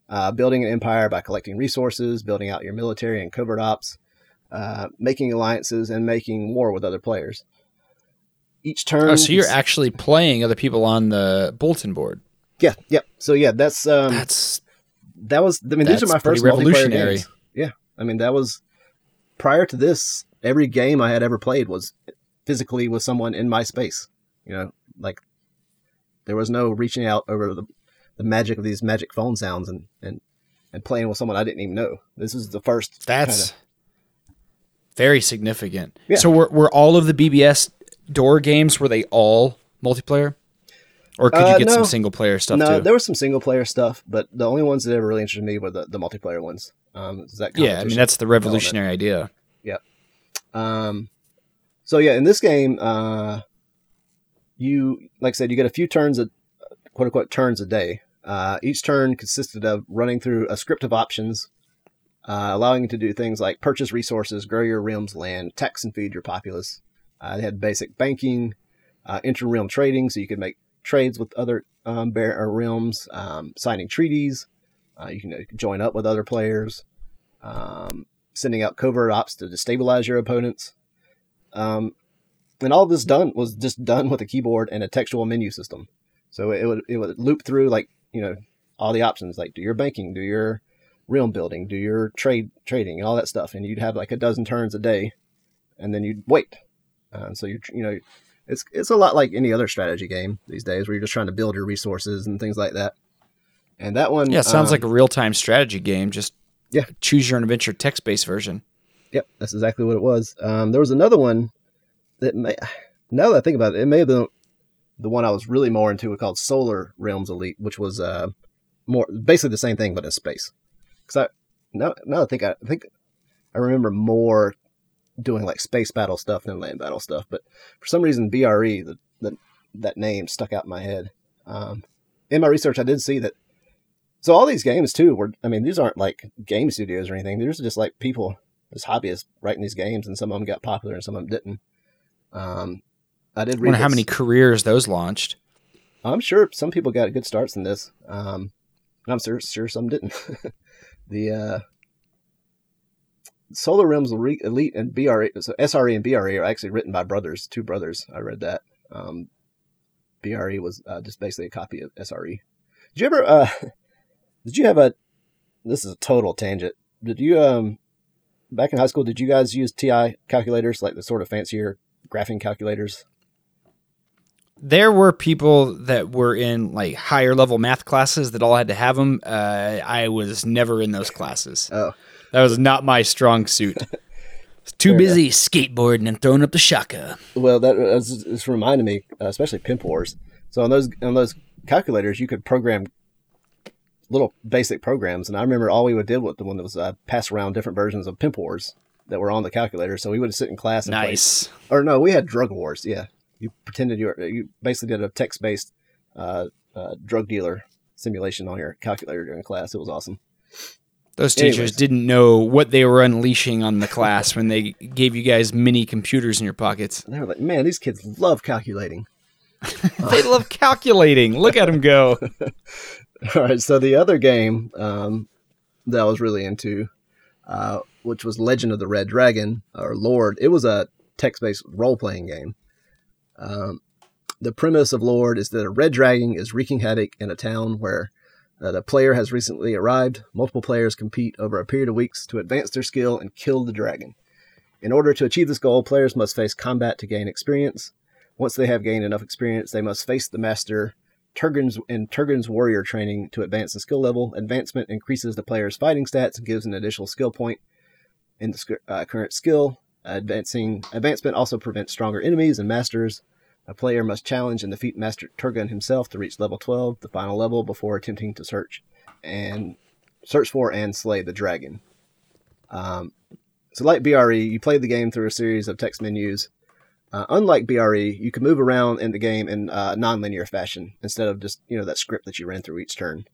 uh, building an empire by collecting resources, building out your military and covert ops, uh, making alliances, and making war with other players. Each turn. Oh, so you're actually playing other people on the bulletin board. Yeah, yeah. So yeah, that's um, That's that was. I mean, these are my first revolutionary. games. Yeah, I mean that was prior to this. Every game I had ever played was physically with someone in my space. You know, like there was no reaching out over the, the magic of these magic phone sounds and and and playing with someone I didn't even know. This is the first. that's kinda- very significant. Yeah. So were were all of the BBS door games were they all multiplayer, or could you Uh, get no. some single player stuff no, too? there was some single player stuff, but the only ones that ever really interested me were the, the multiplayer ones. Um, is that yeah, I mean that's the revolutionary idea. Yep. Um, so yeah, in this game, uh, you like I said, you get a few turns a quote unquote turns a day. Uh, each turn consisted of running through a script of options, uh, allowing you to do things like purchase resources, grow your realm's land, tax and feed your populace. Uh, they had basic banking, uh, inter-realm trading, so you could make trades with other um, bear, realms, um, signing treaties. Uh, you can uh, join up with other players, um, sending out covert ops to destabilize your opponents. Um, and all this done was just done with a keyboard and a textual menu system. So it would it would loop through like you know all the options like do your banking, do your realm building, do your trade trading, and all that stuff, and you'd have like a dozen turns a day, and then you'd wait. Uh, so you you know it's it's a lot like any other strategy game these days where you're just trying to build your resources and things like that. And that one, Yeah, sounds um, like a real time strategy game. Just Yeah. choose your own adventure text based version. Yep, that's exactly what it was. Um, there was another one that may, now that I think about it, it may have been the one I was really more into It called Solar Realms Elite, which was uh, more basically the same thing but in space. Because I now now I think I, I think I remember more doing like space battle stuff and land battle stuff. But for some reason, BRE the, the that name stuck out in my head. Um, in my research, I did see that. So all these games too were I mean these aren't like game studios or anything. These are just like people as hobbyists writing these games, and some of them got popular and some of them didn't. Um, I did I read wonder how many careers those launched. I'm sure some people got good starts in this. Um, I'm sure, sure some didn't. [laughs] the uh, Solar Realms Elite and BRE, so SRE and BRE are actually written by brothers, two brothers. I read that. Um, BRE was uh, just basically a copy of SRE. Did you ever? Uh, [laughs] did you have a? This is a total tangent. Did you um, back in high school? Did you guys use TI calculators, like the sort of fancier graphing calculators? There were people that were in like higher level math classes that all had to have them. Uh, I was never in those classes. Oh, That was not my strong suit. [laughs] Too Fair busy skateboarding and throwing up the shaka. Well, that was, it's reminded me, uh, especially Pimp Wars. So on those on those calculators, you could program little basic programs, and I remember all we would do with the one that was uh, pass around different versions of Pimp Wars that were on the calculator. So we would sit in class and play- Nice. or no, we had Drug Wars. Yeah, you pretended you were you basically did a text based uh, uh, drug dealer simulation on your calculator during class. It was awesome. Those teachers Anyways. didn't know what they were unleashing on the class when they gave you guys mini computers in your pockets. And they were like, man, these kids love calculating. [laughs] They love calculating. Look at them go. [laughs] All right, so the other game um, that I was really into, uh, which was Legend of the Red Dragon or Lord, it was a text-based role-playing game. Um, the premise of Lord is that a red dragon is wreaking havoc in a town where Uh, the player has recently arrived. Multiple players compete over a period of weeks to advance their skill and kill the dragon. In order to achieve this goal, players must face combat to gain experience. Once they have gained enough experience, they must face the master Turgon's in Turgon's warrior training to advance the skill level. Advancement increases the player's fighting stats and gives an additional skill point in the uh, current skill. Advancing advancement also prevents stronger enemies and masters. A player must challenge and defeat Master Turgon himself to reach level 12, the final level, before attempting to search and search for and slay the dragon. Um, so, like BRE, you play the game through a series of text menus. Uh, unlike BRE, you can move around in the game in uh, non-linear fashion instead of just you know that script that you ran through each turn.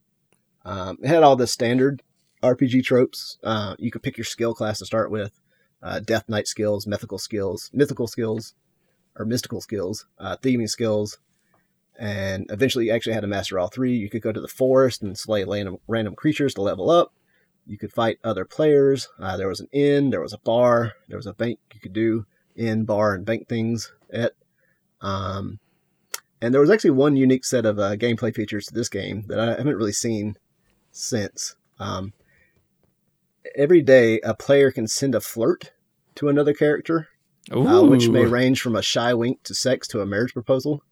Um, it had all the standard RPG tropes. Uh, you could pick your skill class to start with: uh, Death Knight skills, mythical skills, mythical skills, or mystical skills, uh, thieving skills, and eventually you actually had to master all three. You could go to the forest and slay random, random creatures to level up. You could fight other players. Uh, there was an inn, there was a bar, there was a bank you could do inn, bar, and bank things at. Um, and there was actually one unique set of uh, gameplay features to this game that I haven't really seen since. Um, every day, a player can send a flirt to another character, uh, which may range from a shy wink to sex to a marriage proposal.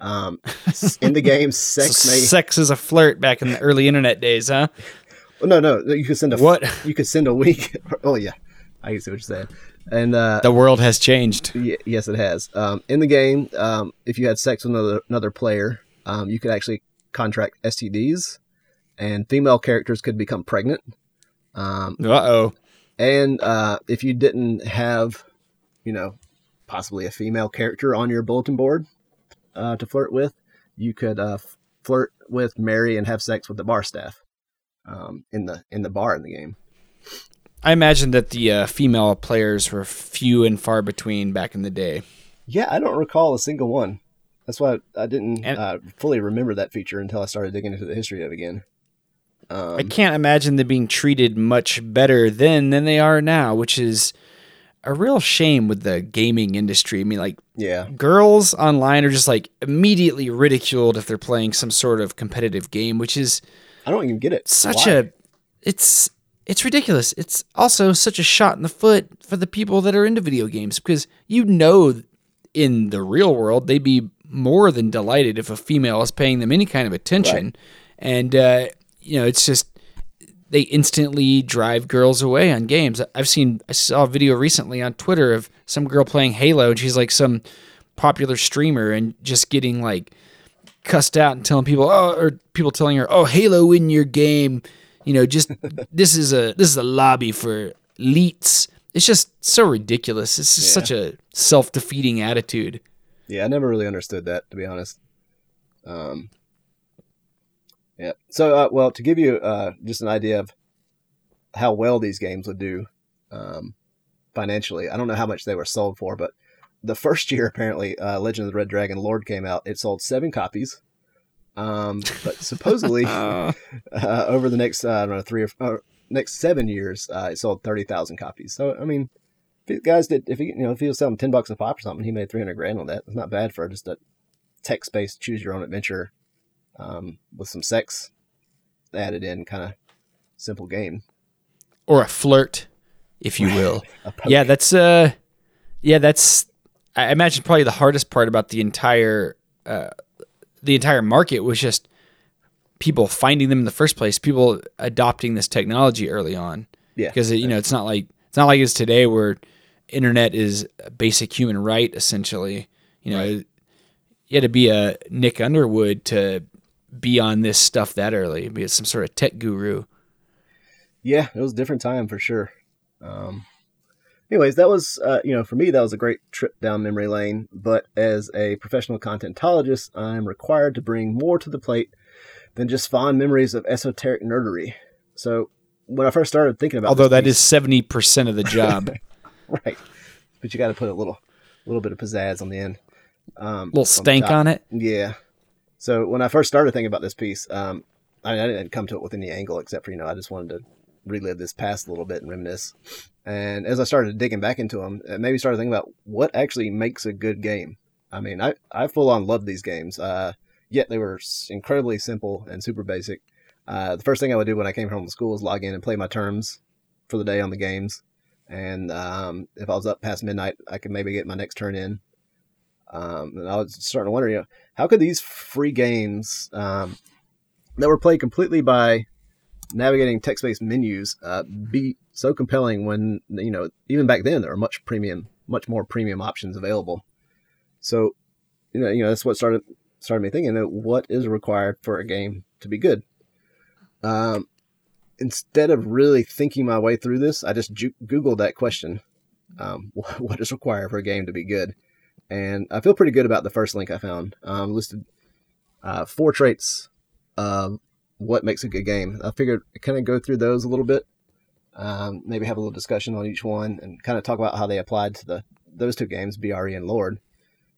Um, [laughs] in the game, sex So may sex is a flirt back in the early internet days, huh? [laughs] Oh, no, no. You could send a What? [laughs] You could send a wink. oh yeah, I see what you're saying. And uh, The world has changed. y- yes, it has. Um, in the game, um, if you had sex with another another player, um, you could actually contract STDs, and female characters could become pregnant. Um, Uh oh. and uh, if you didn't have, you know, possibly a female character on your bulletin board uh, to flirt with, you could uh, flirt with, Mary and have sex with the bar staff um, in the in the bar in the game. I imagine that the uh, female players were few and far between back in the day. Yeah, I don't recall a single one. That's why I didn't And- uh, fully remember that feature until I started digging into the history of it again. Um, I can't imagine them being treated much better then than they are now, which is a real shame with the gaming industry. I mean, like, yeah, girls online are just like immediately ridiculed if they're playing some sort of competitive game, which is I don't even get it. such Why? a it's it's ridiculous. It's also such a shot in the foot for the people that are into video games because you know in the real world they'd be more than delighted if a female is paying them any kind of attention. And uh, you know, it's just they instantly drive girls away on games. I've seen I saw a video recently on Twitter of some girl playing Halo and she's like some popular streamer and just getting like cussed out and telling people oh or people telling her oh Halo in your game you know just [laughs] this is a this is a lobby for elites it's just so ridiculous it's just Yeah. such a self-defeating attitude Yeah, I never really understood that to be honest. Um, yeah. So, uh, well, to give you uh, just an idea of how well these games would do um, financially, I don't know how much they were sold for, but the first year [laughs] apparently, uh, Legend of the Red Dragon Lord came out. It sold seven copies. Um, but [laughs] supposedly, Uh, [laughs] uh, over the next uh, I don't know three or next seven years, uh, it sold thirty thousand copies. So I mean, if you guys did if he you know if he was selling ten bucks a pop or something, he made three hundred grand on that. It's not bad for just a text based choose your own adventure um, with some sex added in, kind of simple game. or a flirt if you [laughs] will. yeah that's uh yeah that's i imagine probably the hardest part about the entire uh the entire market was just people finding them in the first place people adopting this technology early on. Yeah, because you know it's not like it's not like it's today where internet is a basic human right essentially. You know you had to be a nick underwood to be on this stuff that early be some sort of tech guru yeah, it was a different time for sure. Um, anyways, that was uh, you know for me that was a great trip down memory lane. But as a professional contentologist, I'm required to bring more to the plate than just fond memories of esoteric nerdery. So when I first started thinking about, although that is 70% of the job [laughs] right, but you got to put a little little bit of pizzazz on the end, um, little stank top. on it Yeah. So when I first started thinking about this piece, um, I, I didn't come to it with any angle except for you know I just wanted to relive this past a little bit and reminisce. And as I started digging back into them, it maybe started thinking about what actually makes a good game. I mean, I I full on loved these games. Uh, yet they were incredibly simple and super basic. uh, the first thing I would do when I came home from school was log in and play my terms for the day on the games. And um, if I was up past midnight, I could maybe get my next turn in. Um, and I was starting to wonder, you know, how could these free games um, that were played completely by navigating text-based menus uh, be so compelling when you know even back then there were much premium, much more premium options available. So, you know, you know that's what started started me thinking: what is required for a game to be good? Um, instead of really thinking my way through this, I just ju- googled that question: um, [laughs] what is required for a game to be good? And I feel pretty good about the first link I found. Um, listed uh, four traits of what makes a good game. I figured I kind of go through those a little bit, um, maybe have a little discussion on each one, and kind of talk about how they applied to the those two games, BRE and Lord,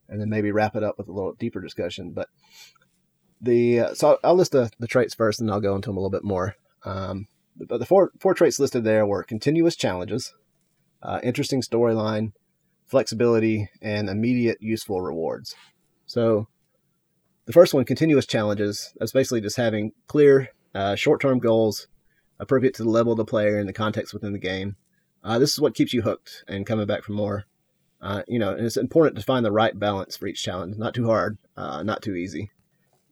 and then maybe wrap it up with a little deeper discussion. But the uh, so I'll list the, the traits first, and I'll go into them a little bit more. Um, but the four four traits listed there were continuous challenges, uh, interesting storyline, flexibility, and immediate useful rewards. So the first one, continuous challenges. That's basically just having clear, uh, short-term goals appropriate to the level of the player and the context within the game. Uh, this is what keeps you hooked and coming back for more. Uh, you know, and it's important to find the right balance for each challenge. Not too hard, uh, not too easy.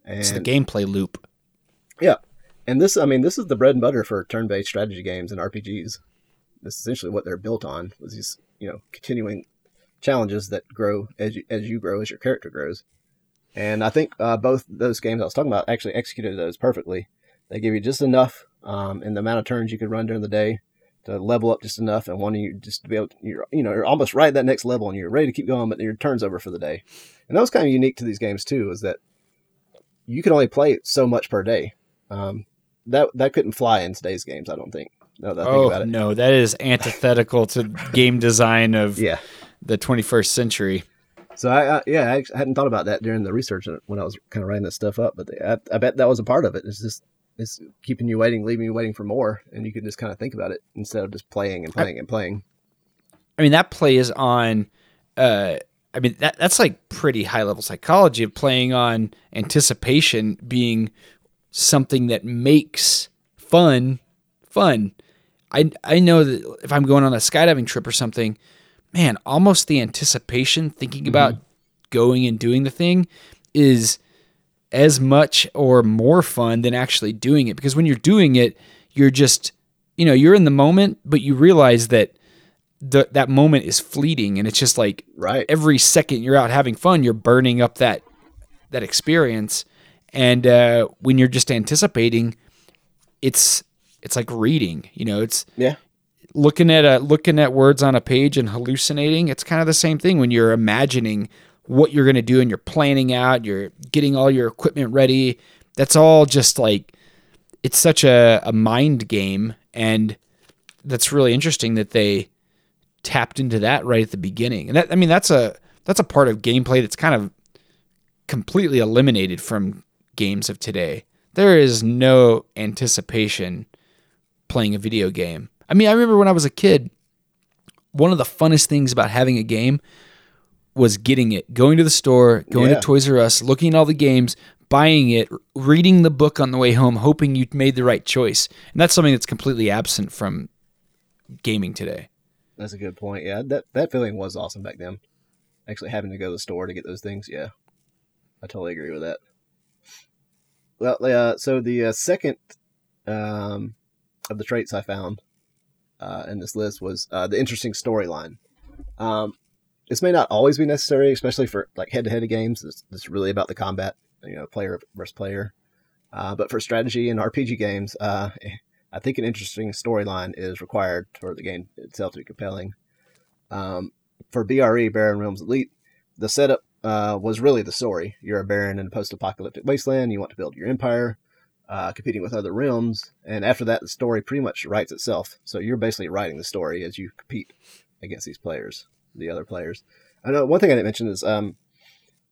And, it's the gameplay loop. Yeah, and this, I mean, this is the bread and butter for turn-based strategy games and RPGs. This is essentially what they're built on. Was these, you know, continuing challenges that grow as you, as you grow, as your character grows. And I think uh, both those games I was talking about actually executed those perfectly. They give you just enough um, in the amount of turns you could run during the day to level up just enough, and wanting you just to be able, to, you're you know, you're almost right at that next level, and you're ready to keep going, but your turn's over for the day. And that was kind of unique to these games too, is that you can only play so much per day. Um, that that couldn't fly in today's games, I don't think. No, that oh no, that is antithetical to game design of [laughs] yeah. The 21st century. So I, I, yeah, I hadn't thought about that during the research when I was kind of writing this stuff up, but I, I bet that was a part of it. It's just it's keeping you waiting, leaving you waiting for more, and you can just kind of think about it instead of just playing and playing I, and playing. I mean, that plays on. Uh, I mean, that that's like pretty high level psychology of playing on anticipation being something that makes fun fun. I I know that if I'm going on a skydiving trip or something, man, almost the anticipation, thinking mm-hmm. about going and doing the thing is as much or more fun than actually doing it. Because when you're doing it, you're just, you know, you're in the moment, but you realize that the, that moment is fleeting and it's just like right. every second you're out having fun, you're burning up that, that experience. And uh, when you're just anticipating, it's, it's like reading, you know, it's, yeah, looking at a looking at words on a page and hallucinating it's kind of the same thing when you're imagining what you're going to do and you're planning out you're getting all your equipment ready. That's all just like it's such a, a mind game and that's really interesting that they tapped into that right at the beginning. And that i mean that's a that's a part of gameplay that's kind of completely eliminated from games of today. There is no anticipation playing a video game I mean, I remember when I was a kid, one of the funnest things about having a game was getting it, going to the store, going yeah. to Toys R Us, looking at all the games, buying it, reading the book on the way home, hoping you made the right choice. And that's something that's completely absent from gaming today. That's a good point. Yeah, that that feeling was awesome back then. Actually, having to go to the store to get those things. Yeah, I totally agree with that. Well, uh, so the uh, second um, of the traits I found uh, in this list was uh, the interesting storyline. Um, this may not always be necessary, especially for like head-to-head games. It's, it's really about the combat, you know, player versus player. Uh, but for strategy and RPG games, uh, I think an interesting storyline is required for the game itself to be compelling. Um, for BRE, Barren Realms Elite, the setup uh, was really the story. You're a baron in a post-apocalyptic wasteland. You want to build your empire uh, competing with other realms. And after that, the story pretty much writes itself. So you're basically writing the story as you compete against these players, the other players. I know one thing I didn't mention is um,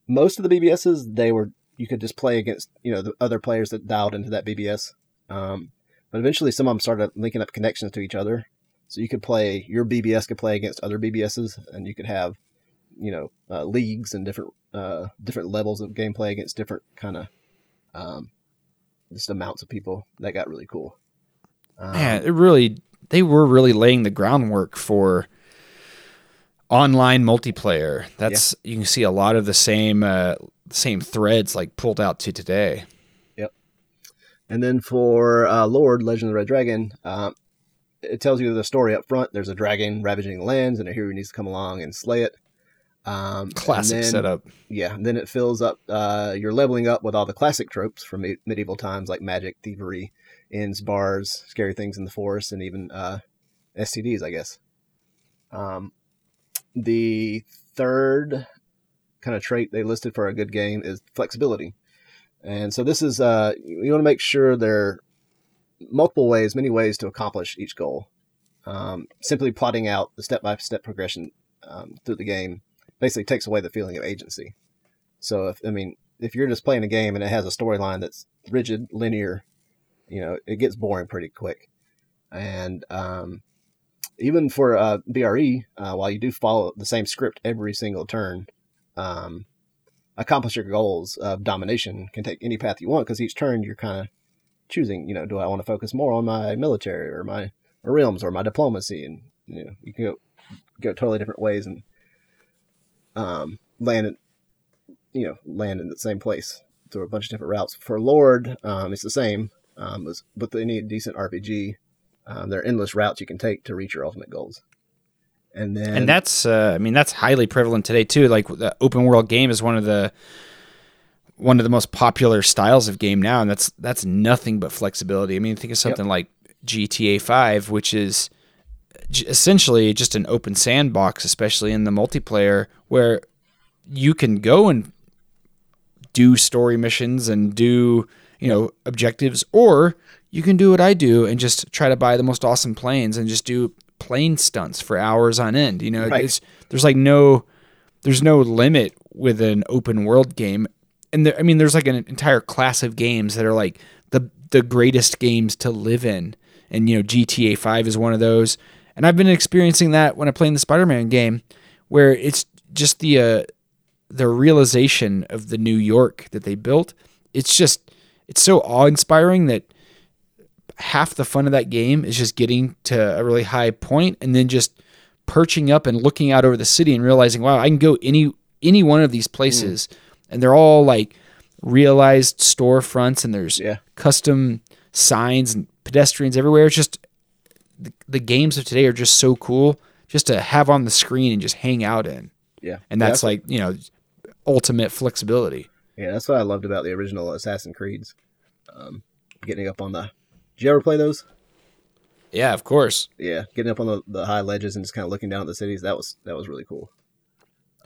most of the BBSs they were you could just play against you know the other players that dialed into that BBS. Um, but eventually, some of them started linking up connections to each other. So you could play your BBS could play against other BBSs, and you could have you know uh, leagues and different uh, different levels of gameplay against different kind of um, just amounts of people. That got really cool. Um, Man, it really they were really laying the groundwork for online multiplayer. That's you can see a lot of the same uh, same threads like pulled out to today. Yep. And then for uh, Lord, Legend of the Red Dragon, um, it tells you the story up front. There's a dragon ravaging the lands, and a hero needs to come along and slay it. Um, Classic then- setup. Yeah, then it fills up. Uh, you're leveling up with all the classic tropes from me- medieval times, like magic, thievery, inns, bars, scary things in the forest, and even uh, STDs, I guess. Um, the third kind of trait they listed for a good game is flexibility. And so this is uh, you want to make sure there are multiple ways, many ways to accomplish each goal. Um, simply plotting out the step-by-step progression um, through the game basically takes away the feeling of agency. So if I mean, if you're just playing a game and it has a storyline that's rigid, linear, you know, it gets boring pretty quick. And um, even for uh, BRE, uh, while you do follow the same script every single turn, um, accomplish your goals of domination can take any path you want because each turn you're kind of choosing. You know, do I want to focus more on my military or my, realms or my diplomacy? And you know, you can go go totally different ways and um, land in, you know land in the same place through a bunch of different routes. For Lord, um, it's the same. Um, as with any decent RPG, um, there are endless routes you can take to reach your ultimate goals. And then and that's uh, I mean that's highly prevalent today too. Like the open world game is one of the one of the most popular styles of game now, and that's that's nothing but flexibility. I mean, think of something like GTA Five, which is essentially just an open sandbox, especially in the multiplayer, where you can go and do story missions and do you know objectives, or you can do what I do and just try to buy the most awesome planes and just do plane stunts for hours on end. You know, Right. it's, there's like no there's no limit with an open world game. And there, I mean, there's like an entire class of games that are like the the greatest games to live in, and you know, GTA Five is one of those. And I've been experiencing that when I play in the Spider-Man game, where it's just the uh, the realization of the New York that they built. It's just it's so awe-inspiring that half the fun of that game is just getting to a really high point and then just perching up and looking out over the city and realizing, wow, I can go any any one of these places, and they're all like realized storefronts, and there's Yeah. custom signs and pedestrians everywhere. It's just the, the games of today are just so cool, just to have on the screen and just hang out in, yeah, and Yeah, that's like you know ultimate flexibility. yeah, that's what I loved about the original Assassin's Creeds. Um, getting up on the. Did you ever play those? Yeah, of course. Yeah, getting up on the, the high ledges and just kind of looking down at the cities. That was that was really cool.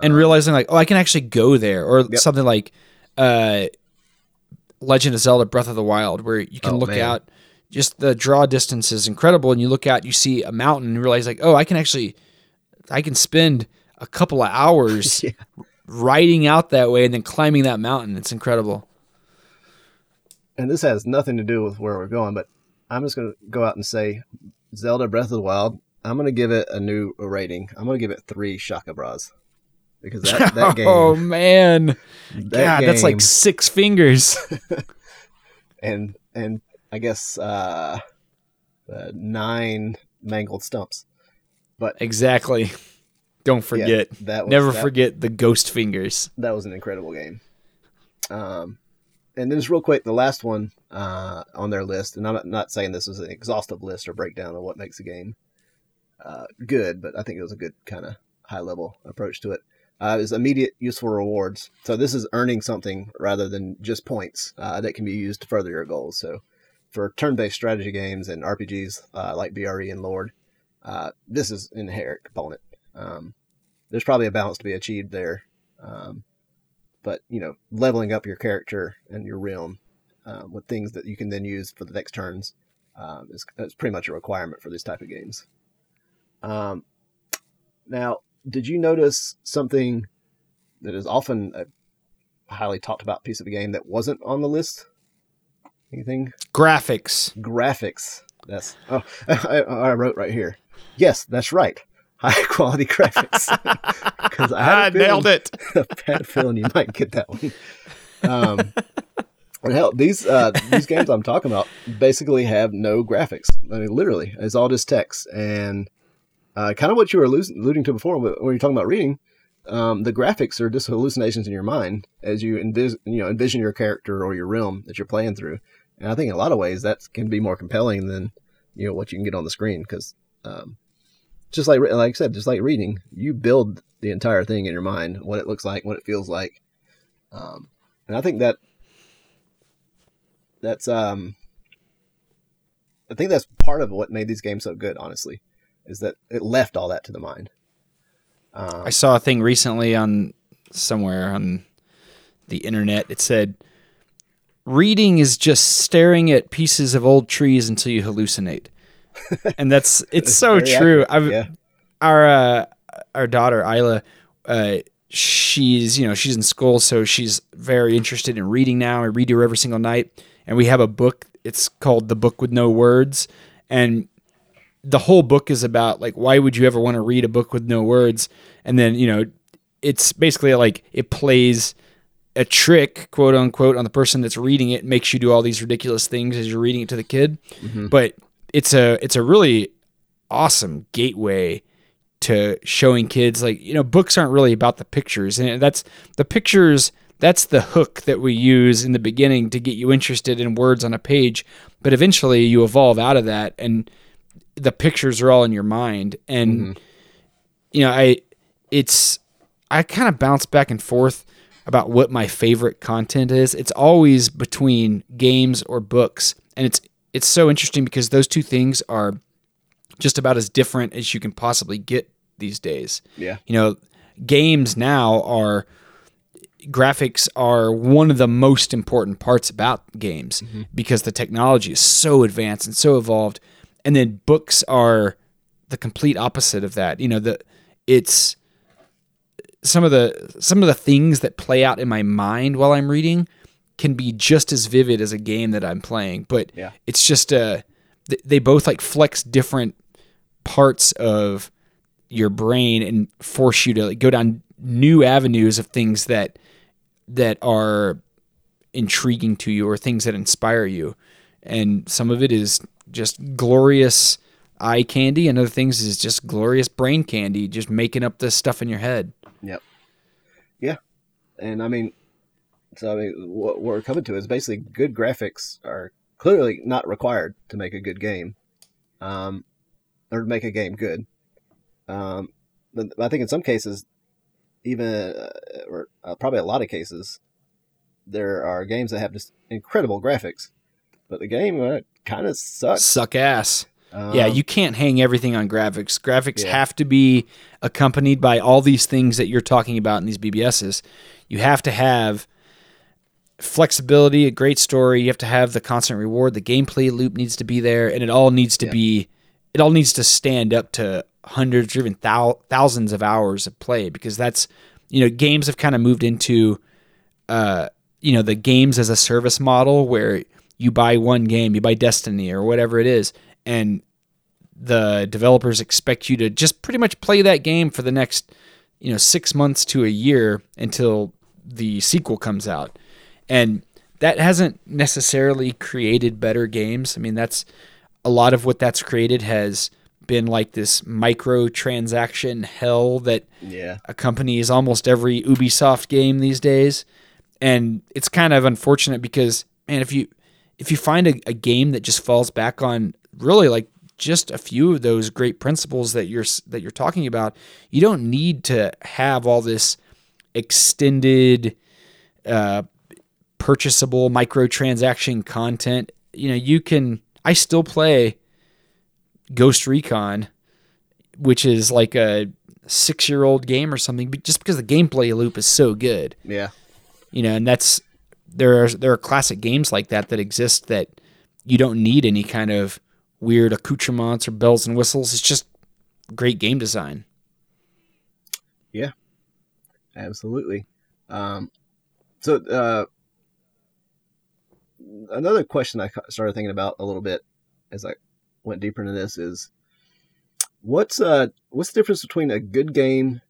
and realizing like oh i can actually go there or. Yep. something like uh legend of zelda breath of the wild where you can Oh, look man. out just the draw distance is incredible and you look out you see a mountain and realize like oh i can actually i can spend a couple of hours [laughs] Yeah. riding out that way and then climbing that mountain it's incredible and this has nothing to do with where we're going, but I'm just going to go out and say Zelda Breath of the Wild. I'm going to give it a new rating. I'm going to give it three Shaka Bras because that, [laughs] that game, oh man that god that's like six fingers [laughs] and and I guess uh, uh, nine mangled stumps. But exactly don't yeah, forget that was, never that, forget the ghost fingers that was an incredible game. Um, and then just real quick, the last one uh, on their list, and I'm not- not saying this is an exhaustive list or breakdown of what makes a game uh, good, but I think it was a good kind of high level approach to it. Uh, is immediate useful rewards. So this is earning something rather than just points uh, that can be used to further your goals. So for turn-based strategy games and RPGs uh, like BRE and Lord, uh, this is an inherent component. Um, there's probably a balance to be achieved there. Um, but you know, leveling up your character and your realm um, with things that you can then use for the next turns um, is that's pretty much a requirement for this type of games. Um, now, did you notice something that is often a highly talked about piece of a game that wasn't on the list? Anything? graphics Graphics. That's oh, [laughs] I, I wrote right here. Yes, that's right. High [laughs] quality graphics. [laughs] Because I, I had a feeling- nailed it a bad feeling you might get that one. Um, hell, these uh, these games I'm talking about basically have no graphics. I mean, literally, it's all just text. And uh, kind of what you were alluding alluding to before when you're talking about reading, um, the graphics are just hallucinations in your mind as you envis- you know envision your character or your realm that you're playing through. And I think in a lot of ways that can be more compelling than you know what you can get on the screen because um, just like like I said, just like reading, you build the entire thing in your mind, what it looks like, what it feels like, um, and I think that that's um, I think that's part of what made these games so good. Honestly, is that it left all that to the mind. Um, I saw a thing recently on somewhere on the internet. It said, "Reading is just staring at pieces of old trees until you hallucinate," [laughs] and that's it's so true. I've, yeah. Our uh, our daughter Isla, uh, she's you know she's in school, so she's very interested in reading now. I read to her every single night, and we have a book. It's called The Book with No Words, and the whole book is about like why would you ever want to read a book with no words? And then you know it's basically like it plays a trick quote unquote on the person that's reading it makes you do all these ridiculous things as you're reading it to the kid. Mm-hmm. But it's a it's a really awesome gateway to showing kids like you know books aren't really about the pictures. And that's the pictures that's the hook that we use in the beginning to get you interested in words on a page. But eventually you evolve out of that and the pictures are all in your mind. And mm-hmm. you know i it's i kind of bounce back and forth about what my favorite content is. It's always between games or books. And it's it's so interesting because those two things are just about as different as you can possibly get these days. Yeah. you know games now are graphics are one of the most important parts about games mm-hmm. because the technology is so advanced and so evolved and then books are the complete opposite of that. You know the it's some of the some of the things that play out in my mind while I'm reading can be just as vivid as a game that I'm playing. But Yeah. it's just th- they both like flex different parts of your brain and force you to like, go down new avenues of things that that are intriguing to you or things that inspire you. And some of it is just glorious eye candy and other things is just glorious brain candy just making up this stuff in your head Yep. Yeah, and I mean, so I mean, what we're coming to is basically good graphics are clearly not required to make a good game, um, or to make a game good. Um, but I think in some cases, even uh, or uh, probably a lot of cases, there are games that have just incredible graphics, but the game uh, kind of suck. suck ass yeah, Um, you can't hang everything on graphics. Graphics Yeah. have to be accompanied by all these things that you're talking about in these BBSs. You have to have flexibility, a great story. You have to have the constant reward. The gameplay loop needs to be there, and it all needs to Yeah. be. It all needs to stand up to hundreds or even thou- thousands of hours of play because that's you know games have kind of moved into uh, you know the games as a service model where you buy one game, you buy Destiny or whatever it is, and the developers expect you to just pretty much play that game for the next you know six months to a year until the sequel comes out, and that hasn't necessarily created better games. I mean, that's a lot of what that's created has been like this microtransaction hell that yeah, accompanies almost every Ubisoft game these days. And it's kind of unfortunate because man, if you if you find a, a game that just falls back on really like just a few of those great principles that you're that you're talking about, you don't need to have all this extended uh, purchasable microtransaction content. You know, you can I still play Ghost Recon, which is like a six year old game or something, but just because the gameplay loop is so good. yeah, You know, and that's there are there are classic games like that that exist that you don't need any kind of weird accoutrements or bells and whistles. It's just great game design. Yeah, absolutely. Um, so uh, another question I started thinking about a little bit as I went deeper into this is what's uh what's the difference between a good game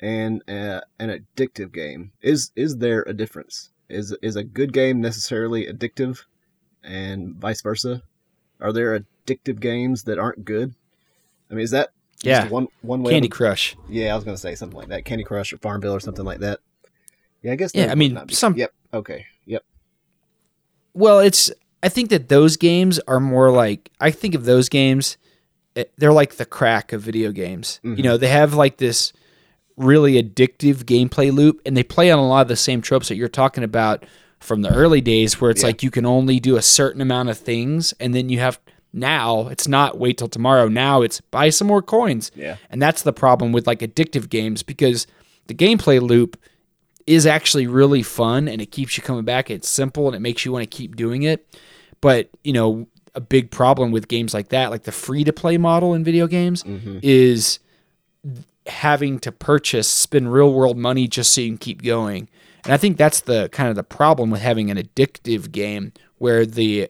and uh, an addictive game? Is is there a difference? Is is a good game necessarily addictive, and vice versa? Are there addictive games that aren't good? I mean, is that just Yeah. one one way? Candy of- Crush. yeah, I was gonna say something like that. Candy Crush or Farmville or something like that. Yeah, I guess. Yeah, I mean, be- some- Yep. Okay. Yep. Well, it's I think that those games are more like I think of those games eh, they're like the crack of video games. You know, they have like this really addictive gameplay loop and they play on a lot of the same tropes that you're talking about from the early days where it's Yeah. like you can only do a certain amount of things and then you have now it's not wait till tomorrow now it's buy some more coins Yeah. and that's the problem with like addictive games because the gameplay loop is actually really fun and it keeps you coming back. It's simple and it makes you want to keep doing it. But, you know, a big problem with games like that, like the free to play model in video games, mm-hmm. is having to purchase, spend real world money just so you can keep going. And I think that's the kind of the problem with having an addictive game where the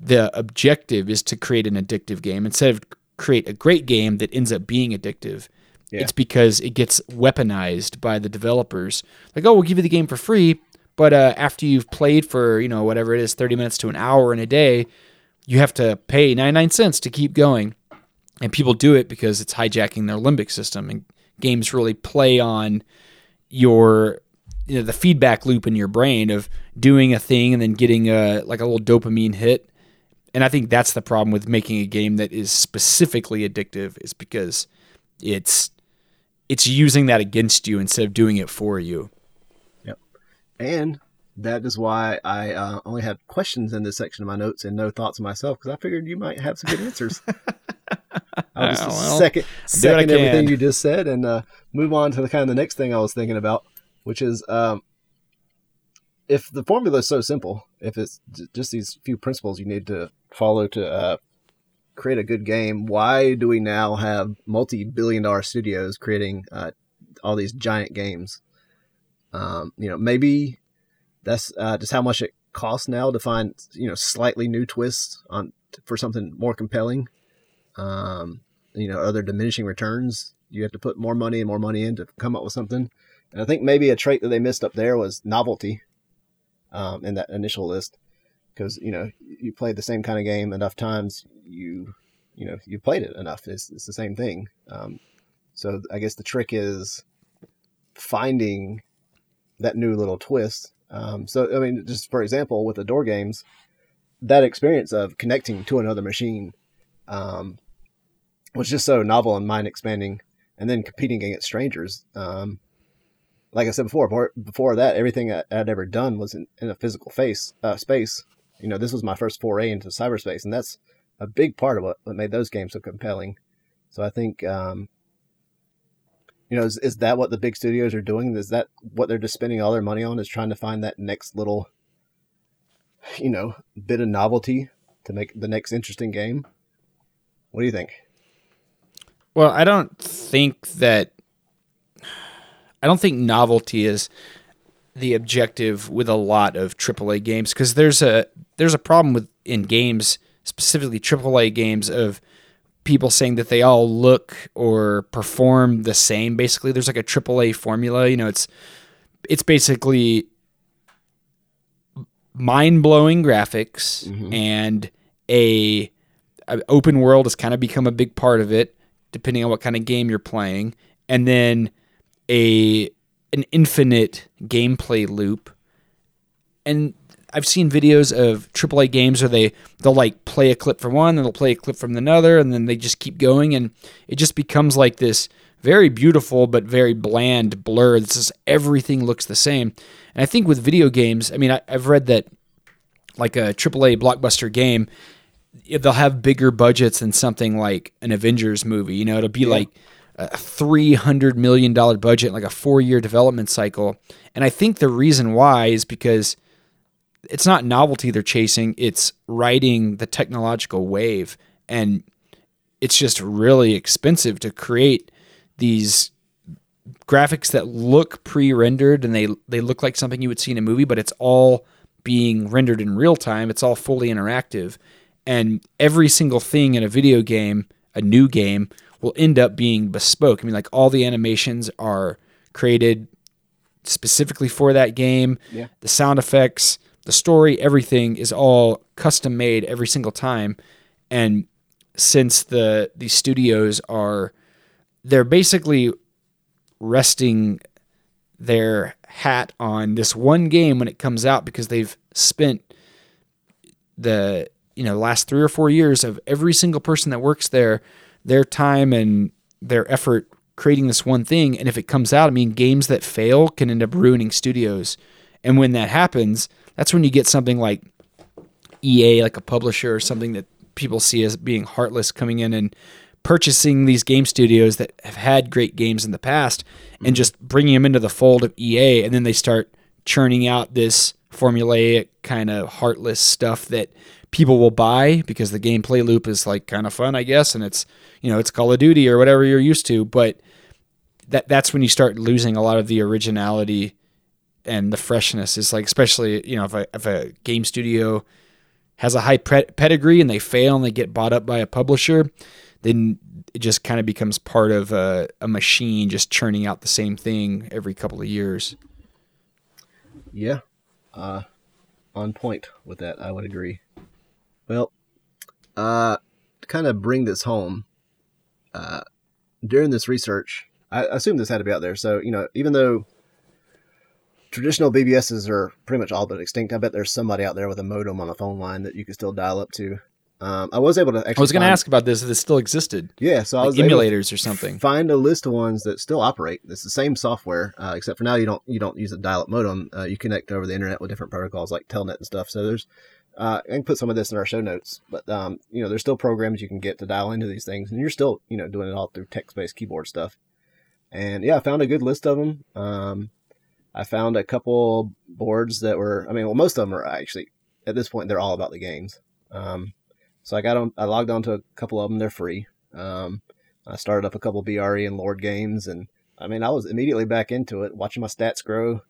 the objective is to create an addictive game instead of create a great game that ends up being addictive. Yeah. It's because it gets weaponized by the developers. Like, oh, we'll give you the game for free, but uh, after you've played for you know whatever it is, thirty minutes to an hour in a day, you have to pay ninety nine cents to keep going. And people do it because it's hijacking their limbic system, and games really play on your you know the feedback loop in your brain of doing a thing and then getting a like a little dopamine hit and i think that's the problem with making a game that is specifically addictive is because it's it's using that against you instead of doing it for you Yep. And that is why I uh, only had questions in this section of my notes and no thoughts myself because I figured you might have some good answers. [laughs] I'll just well, second, second everything you just said and uh, move on to the kind of the next thing I was thinking about, which is um, if the formula is so simple, if it's j- just these few principles you need to follow to uh, create a good game, why do we now have multi-billion dollar studios creating uh, all these giant games? Um, you know, maybe that's uh, just how much it costs now to find you know slightly new twists on for something more compelling. Um, you know, other diminishing returns. You have to put more money and more money in to come up with something. And I think maybe a trait that they missed up there was novelty um, in that initial list, because you know you played the same kind of game enough times, you you know you played it enough. It's, it's the same thing. Um, so I guess the trick is finding that new little twist. Um, so I mean, just for example, with the door games, that experience of connecting to another machine um, was just so novel and mind expanding, and then competing against strangers. Um, like I said before, before, that, everything I, I'd ever done was in, in a physical face uh, space. You know, this was my first foray into cyberspace, and that's a big part of what, what made those games so compelling. So I think, um, you know, is, is that what the big studios are doing? Is that what they're just spending all their money on? Is trying to find that next little, you know, bit of novelty to make the next interesting game? What do you think? well i don't think that i don't think novelty is the objective with a lot of AAA games because there's a there's a problem with in games specifically AAA games of people saying that they all look or perform the same. Basically there's like a AAA formula you know it's it's basically mind-blowing graphics mm-hmm. and a, a open world has kind of become a big part of it depending on what kind of game you're playing. And then a an infinite gameplay loop. And I've seen videos of AAA games where they they'll like play a clip from one, and they'll play a clip from another, and then they just keep going, and it just becomes like this very beautiful but very bland blur. It's just everything looks the same. And I think with video games, I mean, I, I've read that like a AAA blockbuster game, they'll have bigger budgets than something like an Avengers movie. You know, it'll be like a three hundred million dollar budget, like a four year development cycle. And I think the reason why is because it's not novelty they're chasing; it's riding the technological wave, and it's just really expensive to create these graphics that look pre-rendered and they they look like something you would see in a movie, but it's all being rendered in real time. It's all fully interactive, and every single thing in a video game, a new game, will end up being bespoke. I mean, like all the animations are created specifically for that game. Yeah. The sound effects, the story, everything is all custom made every single time. And since the these studios are they're basically resting their hat on this one game when it comes out because they've spent the you know last three or four years of every single person that works there their time and their effort creating this one thing and if it comes out i mean games that fail can end up ruining studios and when that happens that's when you get something like ea like a publisher or something that people see as being heartless coming in and purchasing these game studios that have had great games in the past and mm-hmm. just bringing them into the fold of ea and then they start churning out this formulaic kind of heartless stuff that people will buy because the gameplay loop is like kind of fun, I guess, and it's you know it's Call of Duty or whatever you're used to. But that that's when you start losing a lot of the originality and the freshness. Is like especially you know if a if a game studio has a high pre- pedigree and they fail and they get bought up by a publisher, then it just kind of becomes part of a, a machine just churning out the same thing every couple of years. Yeah, uh, on point with that. I would agree. Well, uh, to kind of bring this home, uh, during this research, I assume this had to be out there. So you know, even though traditional BBSs are pretty much all but extinct, I bet there's somebody out there with a modem on a phone line that you could still dial up to. Um, I was able to. Actually I was going to ask about this if it still existed, Yeah, so I was emulators or something. find a list of ones that still operate. It's the same software, uh, except for now you don't you don't use a dial-up modem. Uh, you connect over the internet with different protocols like Telnet and stuff. So there's uh, I can put some of this in our show notes, but um, you know there's still programs you can get to dial into these things, and you're still you know doing it all through text-based keyboard stuff. And yeah, I found a good list of them. Um, I found a couple boards that were, I mean, well, most of them are actually at this point they're all about the games. Um, so I got on, I logged on to a couple of them. They're free. Um, I started up a couple BRE and Lord games, and I mean, I was immediately back into it, watching my stats grow,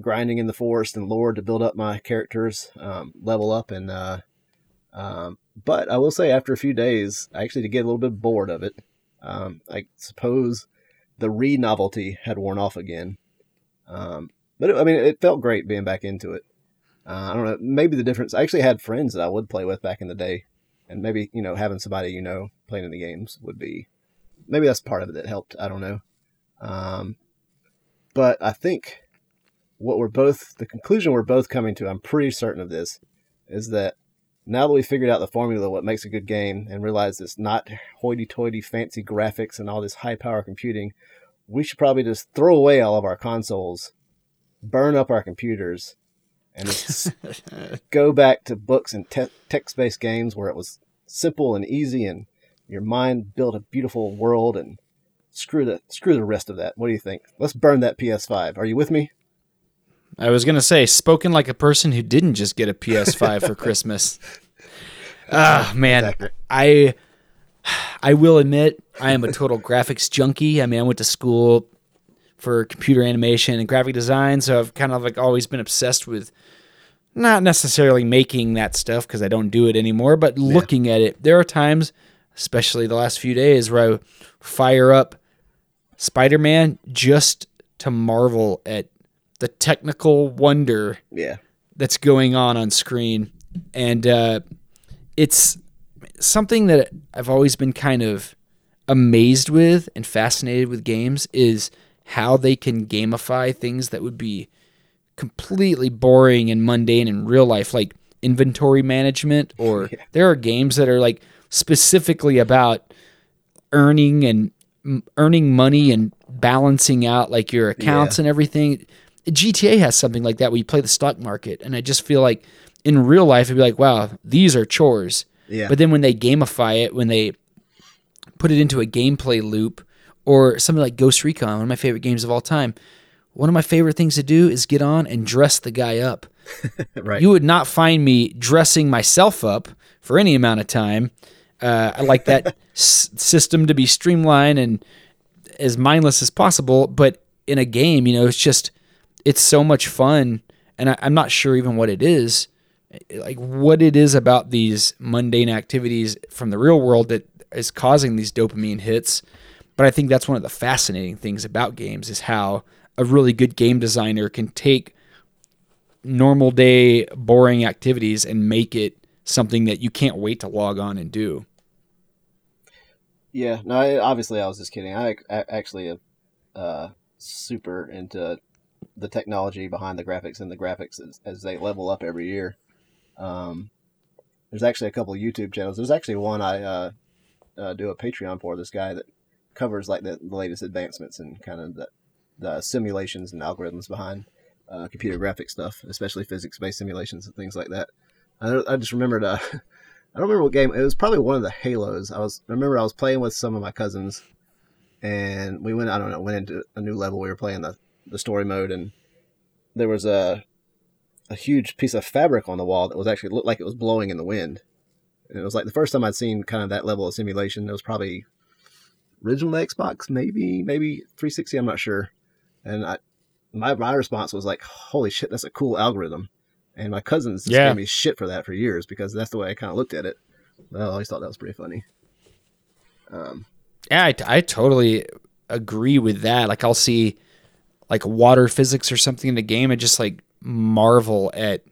grinding in the forest and Lord to build up my characters, um, level up, and uh, um, but I will say, after a few days, I actually did get a little bit bored of it. Um, I suppose the re novelty had worn off again. Um, but it, I mean, it felt great being back into it. Uh, I don't know. Maybe the difference. I actually had friends that I would play with back in the day, and maybe you know having somebody you know playing in the games would be maybe that's part of it that helped. I don't know. Um, but I think what we're both the conclusion we're both coming to. I'm pretty certain of this is that now that we figured out the formula what makes a good game and realize it's not hoity-toity fancy graphics and all this high power computing, we should probably just throw away all of our consoles, burn up our computers, and just [laughs] go back to books and te- text-based games where it was simple and easy and your mind built a beautiful world and screw the screw the rest of that. What do you think? Let's burn that PS5. Are you with me? I was gonna say, spoken like a person who didn't just get a PS5 for [laughs] Christmas. Ah, man, Exactly. I [sighs] I will admit I am a total [laughs] graphics junkie. I mean, I went to school for computer animation and graphic design, so I've kind of like always been obsessed with not necessarily making that stuff because I don't do it anymore, but looking at it. There are times, especially the last few days, where I fire up Spider Man just to marvel at the technical wonder Yeah. that's going on on screen, and uh, it's something that I've always been kind of amazed with and fascinated with games is how they can gamify things that would be completely boring and mundane in real life, like inventory management, or [laughs] there are games that are like specifically about earning and m- earning money and balancing out like your accounts and everything. GTA has something like that where you play the stock market, and I just feel like in real life it'd be like, wow, these are chores. Yeah. But then when they gamify it, when they put it into a gameplay loop, or something like Ghost Recon, one of my favorite games of all time. One of my favorite things to do is get on and dress the guy up. [laughs] right. You would not find me dressing myself up for any amount of time. Uh, I like that [laughs] s- system to be streamlined and as mindless as possible. But in a game, you know, it's just it's so much fun, and I, I'm not sure even what it is, like what it is about these mundane activities from the real world that is causing these dopamine hits. But I think that's one of the fascinating things about games is how a really good game designer can take normal day boring activities and make it something that you can't wait to log on and do. Yeah, no, I, obviously I was just kidding. I, I actually am uh, super into the technology behind the graphics and the graphics as, as they level up every year. Um, there's actually a couple YouTube channels. There's actually one I uh, uh, do a Patreon for. This guy that covers like the, the latest advancements and kind of the, the simulations and algorithms behind uh, computer graphic stuff, especially physics-based simulations and things like that. I, I just remembered. Uh, [laughs] I don't remember what game. It was probably one of the Halos. I was. I remember I was playing with some of my cousins, and we went. I don't know. Went into a new level. We were playing the the story mode, and there was a a huge piece of fabric on the wall that was actually looked like it was blowing in the wind. And it was like the first time I'd seen kind of that level of simulation. It was probably original Xbox, maybe maybe 360. I'm not sure. And I, my my response was like, "Holy shit, that's a cool algorithm." And my cousins just Yeah. gave me shit for that for years because that's the way I kind of looked at it. But I always thought that was pretty funny. Um, Yeah, I, I totally agree with that. Like I'll see like water physics or something in the game and just like marvel at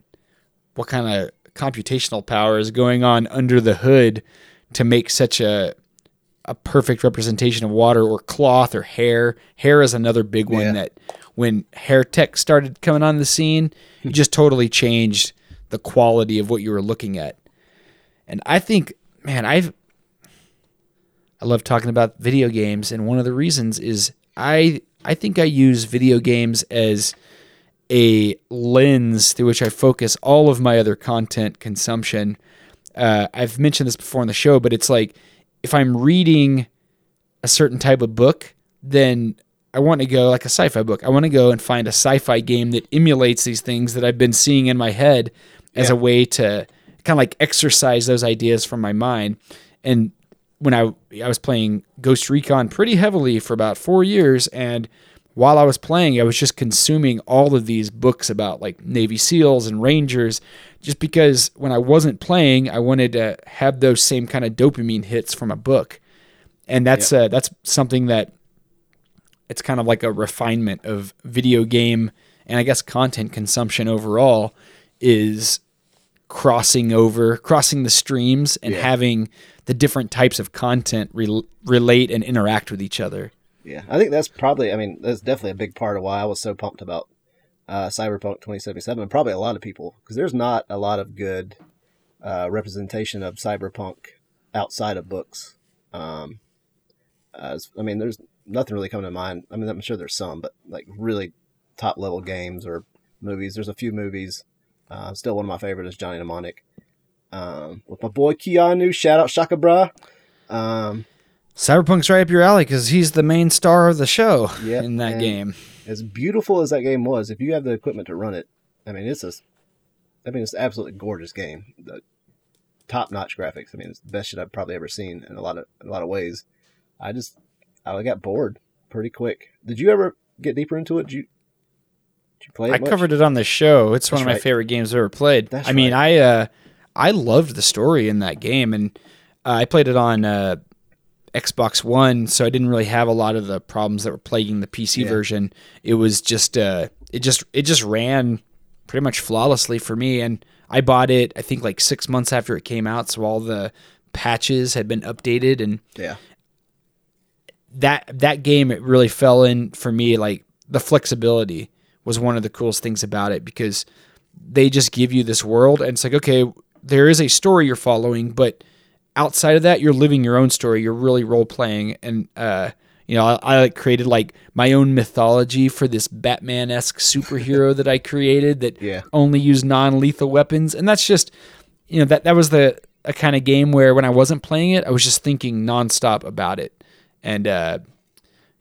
what kind of computational power is going on under the hood to make such a a perfect representation of water or cloth or hair. Hair is another big one Yeah. that when hair tech started coming on the scene, [laughs] it just totally changed the quality of what you were looking at. And I think, man, I've I love talking about video games, and one of the reasons is I I think I use video games as a lens through which I focus all of my other content consumption. Uh, I've mentioned this before on the show, but it's like if I'm reading a certain type of book, then I want to go like a sci-fi book. I want to go and find a sci-fi game that emulates these things that I've been seeing in my head as Yeah. a way to kind of like exercise those ideas from my mind. And when I I was playing Ghost Recon pretty heavily for about 4 years and while I was playing I was just consuming all of these books about like Navy SEALs and Rangers just because when I wasn't playing I wanted to have those same kind of dopamine hits from a book. And that's uh, that's something that it's kind of like a refinement of video game and I guess content consumption overall is crossing over, crossing the streams and Yeah. having the different types of content rel relate and interact with each other. Yeah, I think that's probably. I mean, that's definitely a big part of why I was so pumped about uh, Cyberpunk 2077, and probably a lot of people, because there's not a lot of good uh, representation of cyberpunk outside of books. Um, as, I mean, there's nothing really coming to mind. I mean, I'm sure there's some, but like really top level games or movies. There's a few movies. Uh, still, one of my favorite is Johnny Mnemonic. Um, with my boy Keanu, shout out Shaka Bra. Um, Cyberpunk's right up your alley because he's the main star of the show Yep, in that game. as beautiful as that game was, if you have the equipment to run it, I mean, it's a, I mean, it's an absolutely gorgeous game. The top-notch graphics. I mean, it's the best shit I've probably ever seen in a lot of a lot of ways. I just, I got bored pretty quick. Did you ever get deeper into it? Did you, did you play it I much? covered it on the show. It's one That's of my right. favorite games I've ever played. That's I mean. I uh, I loved the story in that game, and uh, I played it on uh, Xbox One, so I didn't really have a lot of the problems that were plaguing the PC Yeah. version. It was just uh, it just it just ran pretty much flawlessly for me, and I bought it I think like six months after it came out, so all the patches had been updated and Yeah, that that game it really fell in for me like the flexibility was one of the coolest things about it because they just give you this world and it's like okay there is a story you're following but outside of that you're living your own story you're really role playing and uh you know I, I like created like my own mythology for this batman-esque superhero [laughs] that i created that Yeah. only used non-lethal weapons and that's just you know that that was the a kind of game where when i wasn't playing it i was just thinking nonstop about it and uh,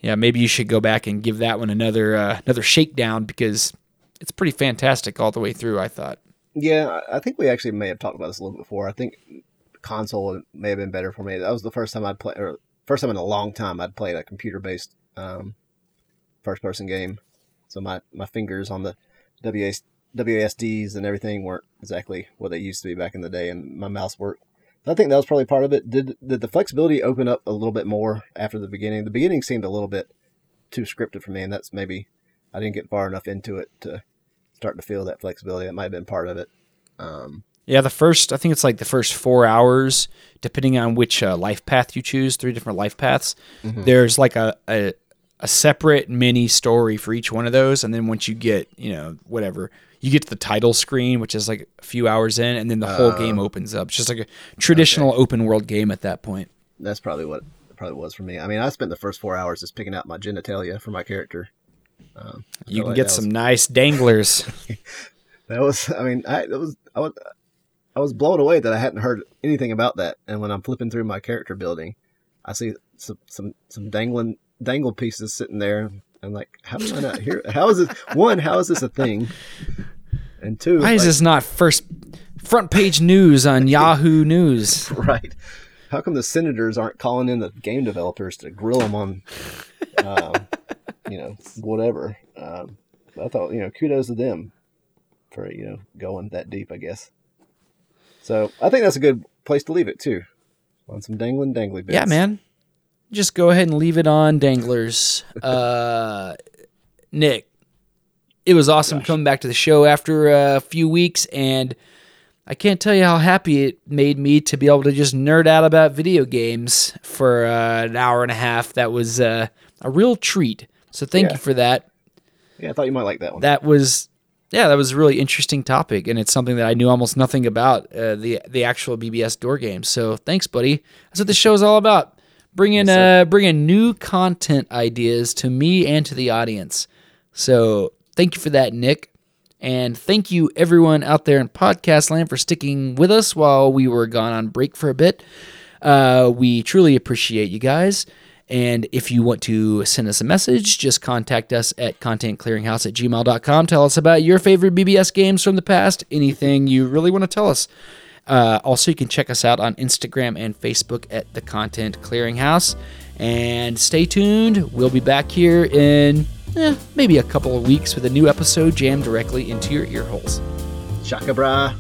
yeah, maybe you should go back and give that one another uh, another shakedown because it's pretty fantastic all the way through. I thought. yeah. I I think we actually may have talked about this a little bit before. I think console may have been better for me. That was the first time I'd play, or first time in a long time I'd played a computer-based um, first-person game. So my, my fingers on the WAS, WASDs and everything weren't exactly what they used to be back in the day, and my mouse worked I think that was probably part of it. Did did the flexibility open up a little bit more after the beginning? The beginning seemed a little bit too scripted for me, and that's maybe I didn't get far enough into it to start to feel that flexibility. That might have been part of it. Um, Yeah, the first, I think it's like the first four hours, depending on which uh, life path you choose, three different life paths. There's like a, a a separate mini story for each one of those, and then once you get, you know, whatever, you get to the title screen, which is like a few hours in, and then the whole game opens up. It's just like a traditional open world game at that point. that's probably what it probably was for me. I mean, I spent the first four hours just picking out my genitalia for my character. Um, You can like get some Was, nice danglers. [laughs] that was. I mean, I that was. I was. I was blown away that I hadn't heard anything about that. And when I'm flipping through my character building, I see some some some dangling dangle pieces sitting there. I'm like, how did I not hear? How is this? [laughs] One, how is this a thing? And two, Why is like- this not first front page news on [laughs] Yahoo News? right? How come the senators aren't calling in the game developers to grill them on, um, you know, whatever? Um, I thought, you know, kudos to them for you know going that deep, I guess. So I think that's a good place to leave it too, on some dangling dangly bits. Yeah, man. Just go ahead and leave it on danglers. [laughs] Uh, Nick, it was awesome coming back to the show after a few weeks, and I can't tell you how happy it made me to be able to just nerd out about video games for uh, an hour and a half. That was uh, a real treat. So thank Yeah. you for that. Yeah, I thought you might like that one. That was. Yeah, that was a really interesting topic, and it's something that I knew almost nothing about uh, the the actual BBS door games. So thanks, buddy. That's what the show's all about bringing uh bringing new content ideas to me and to the audience. So thank you for that, Nick, and thank you everyone out there in podcast land for sticking with us while we were gone on break for a bit. Uh, we truly appreciate you guys. And if you want to send us a message, just contact us at contentclearinghouse at gmail.com. Tell us about your favorite BBS games from the past, anything you really want to tell us. Uh, also, you can check us out on Instagram and Facebook at the Content Clearinghouse. And stay tuned. We'll be back here in eh, maybe a couple of weeks with a new episode jammed directly into your ear holes. Shaka bra.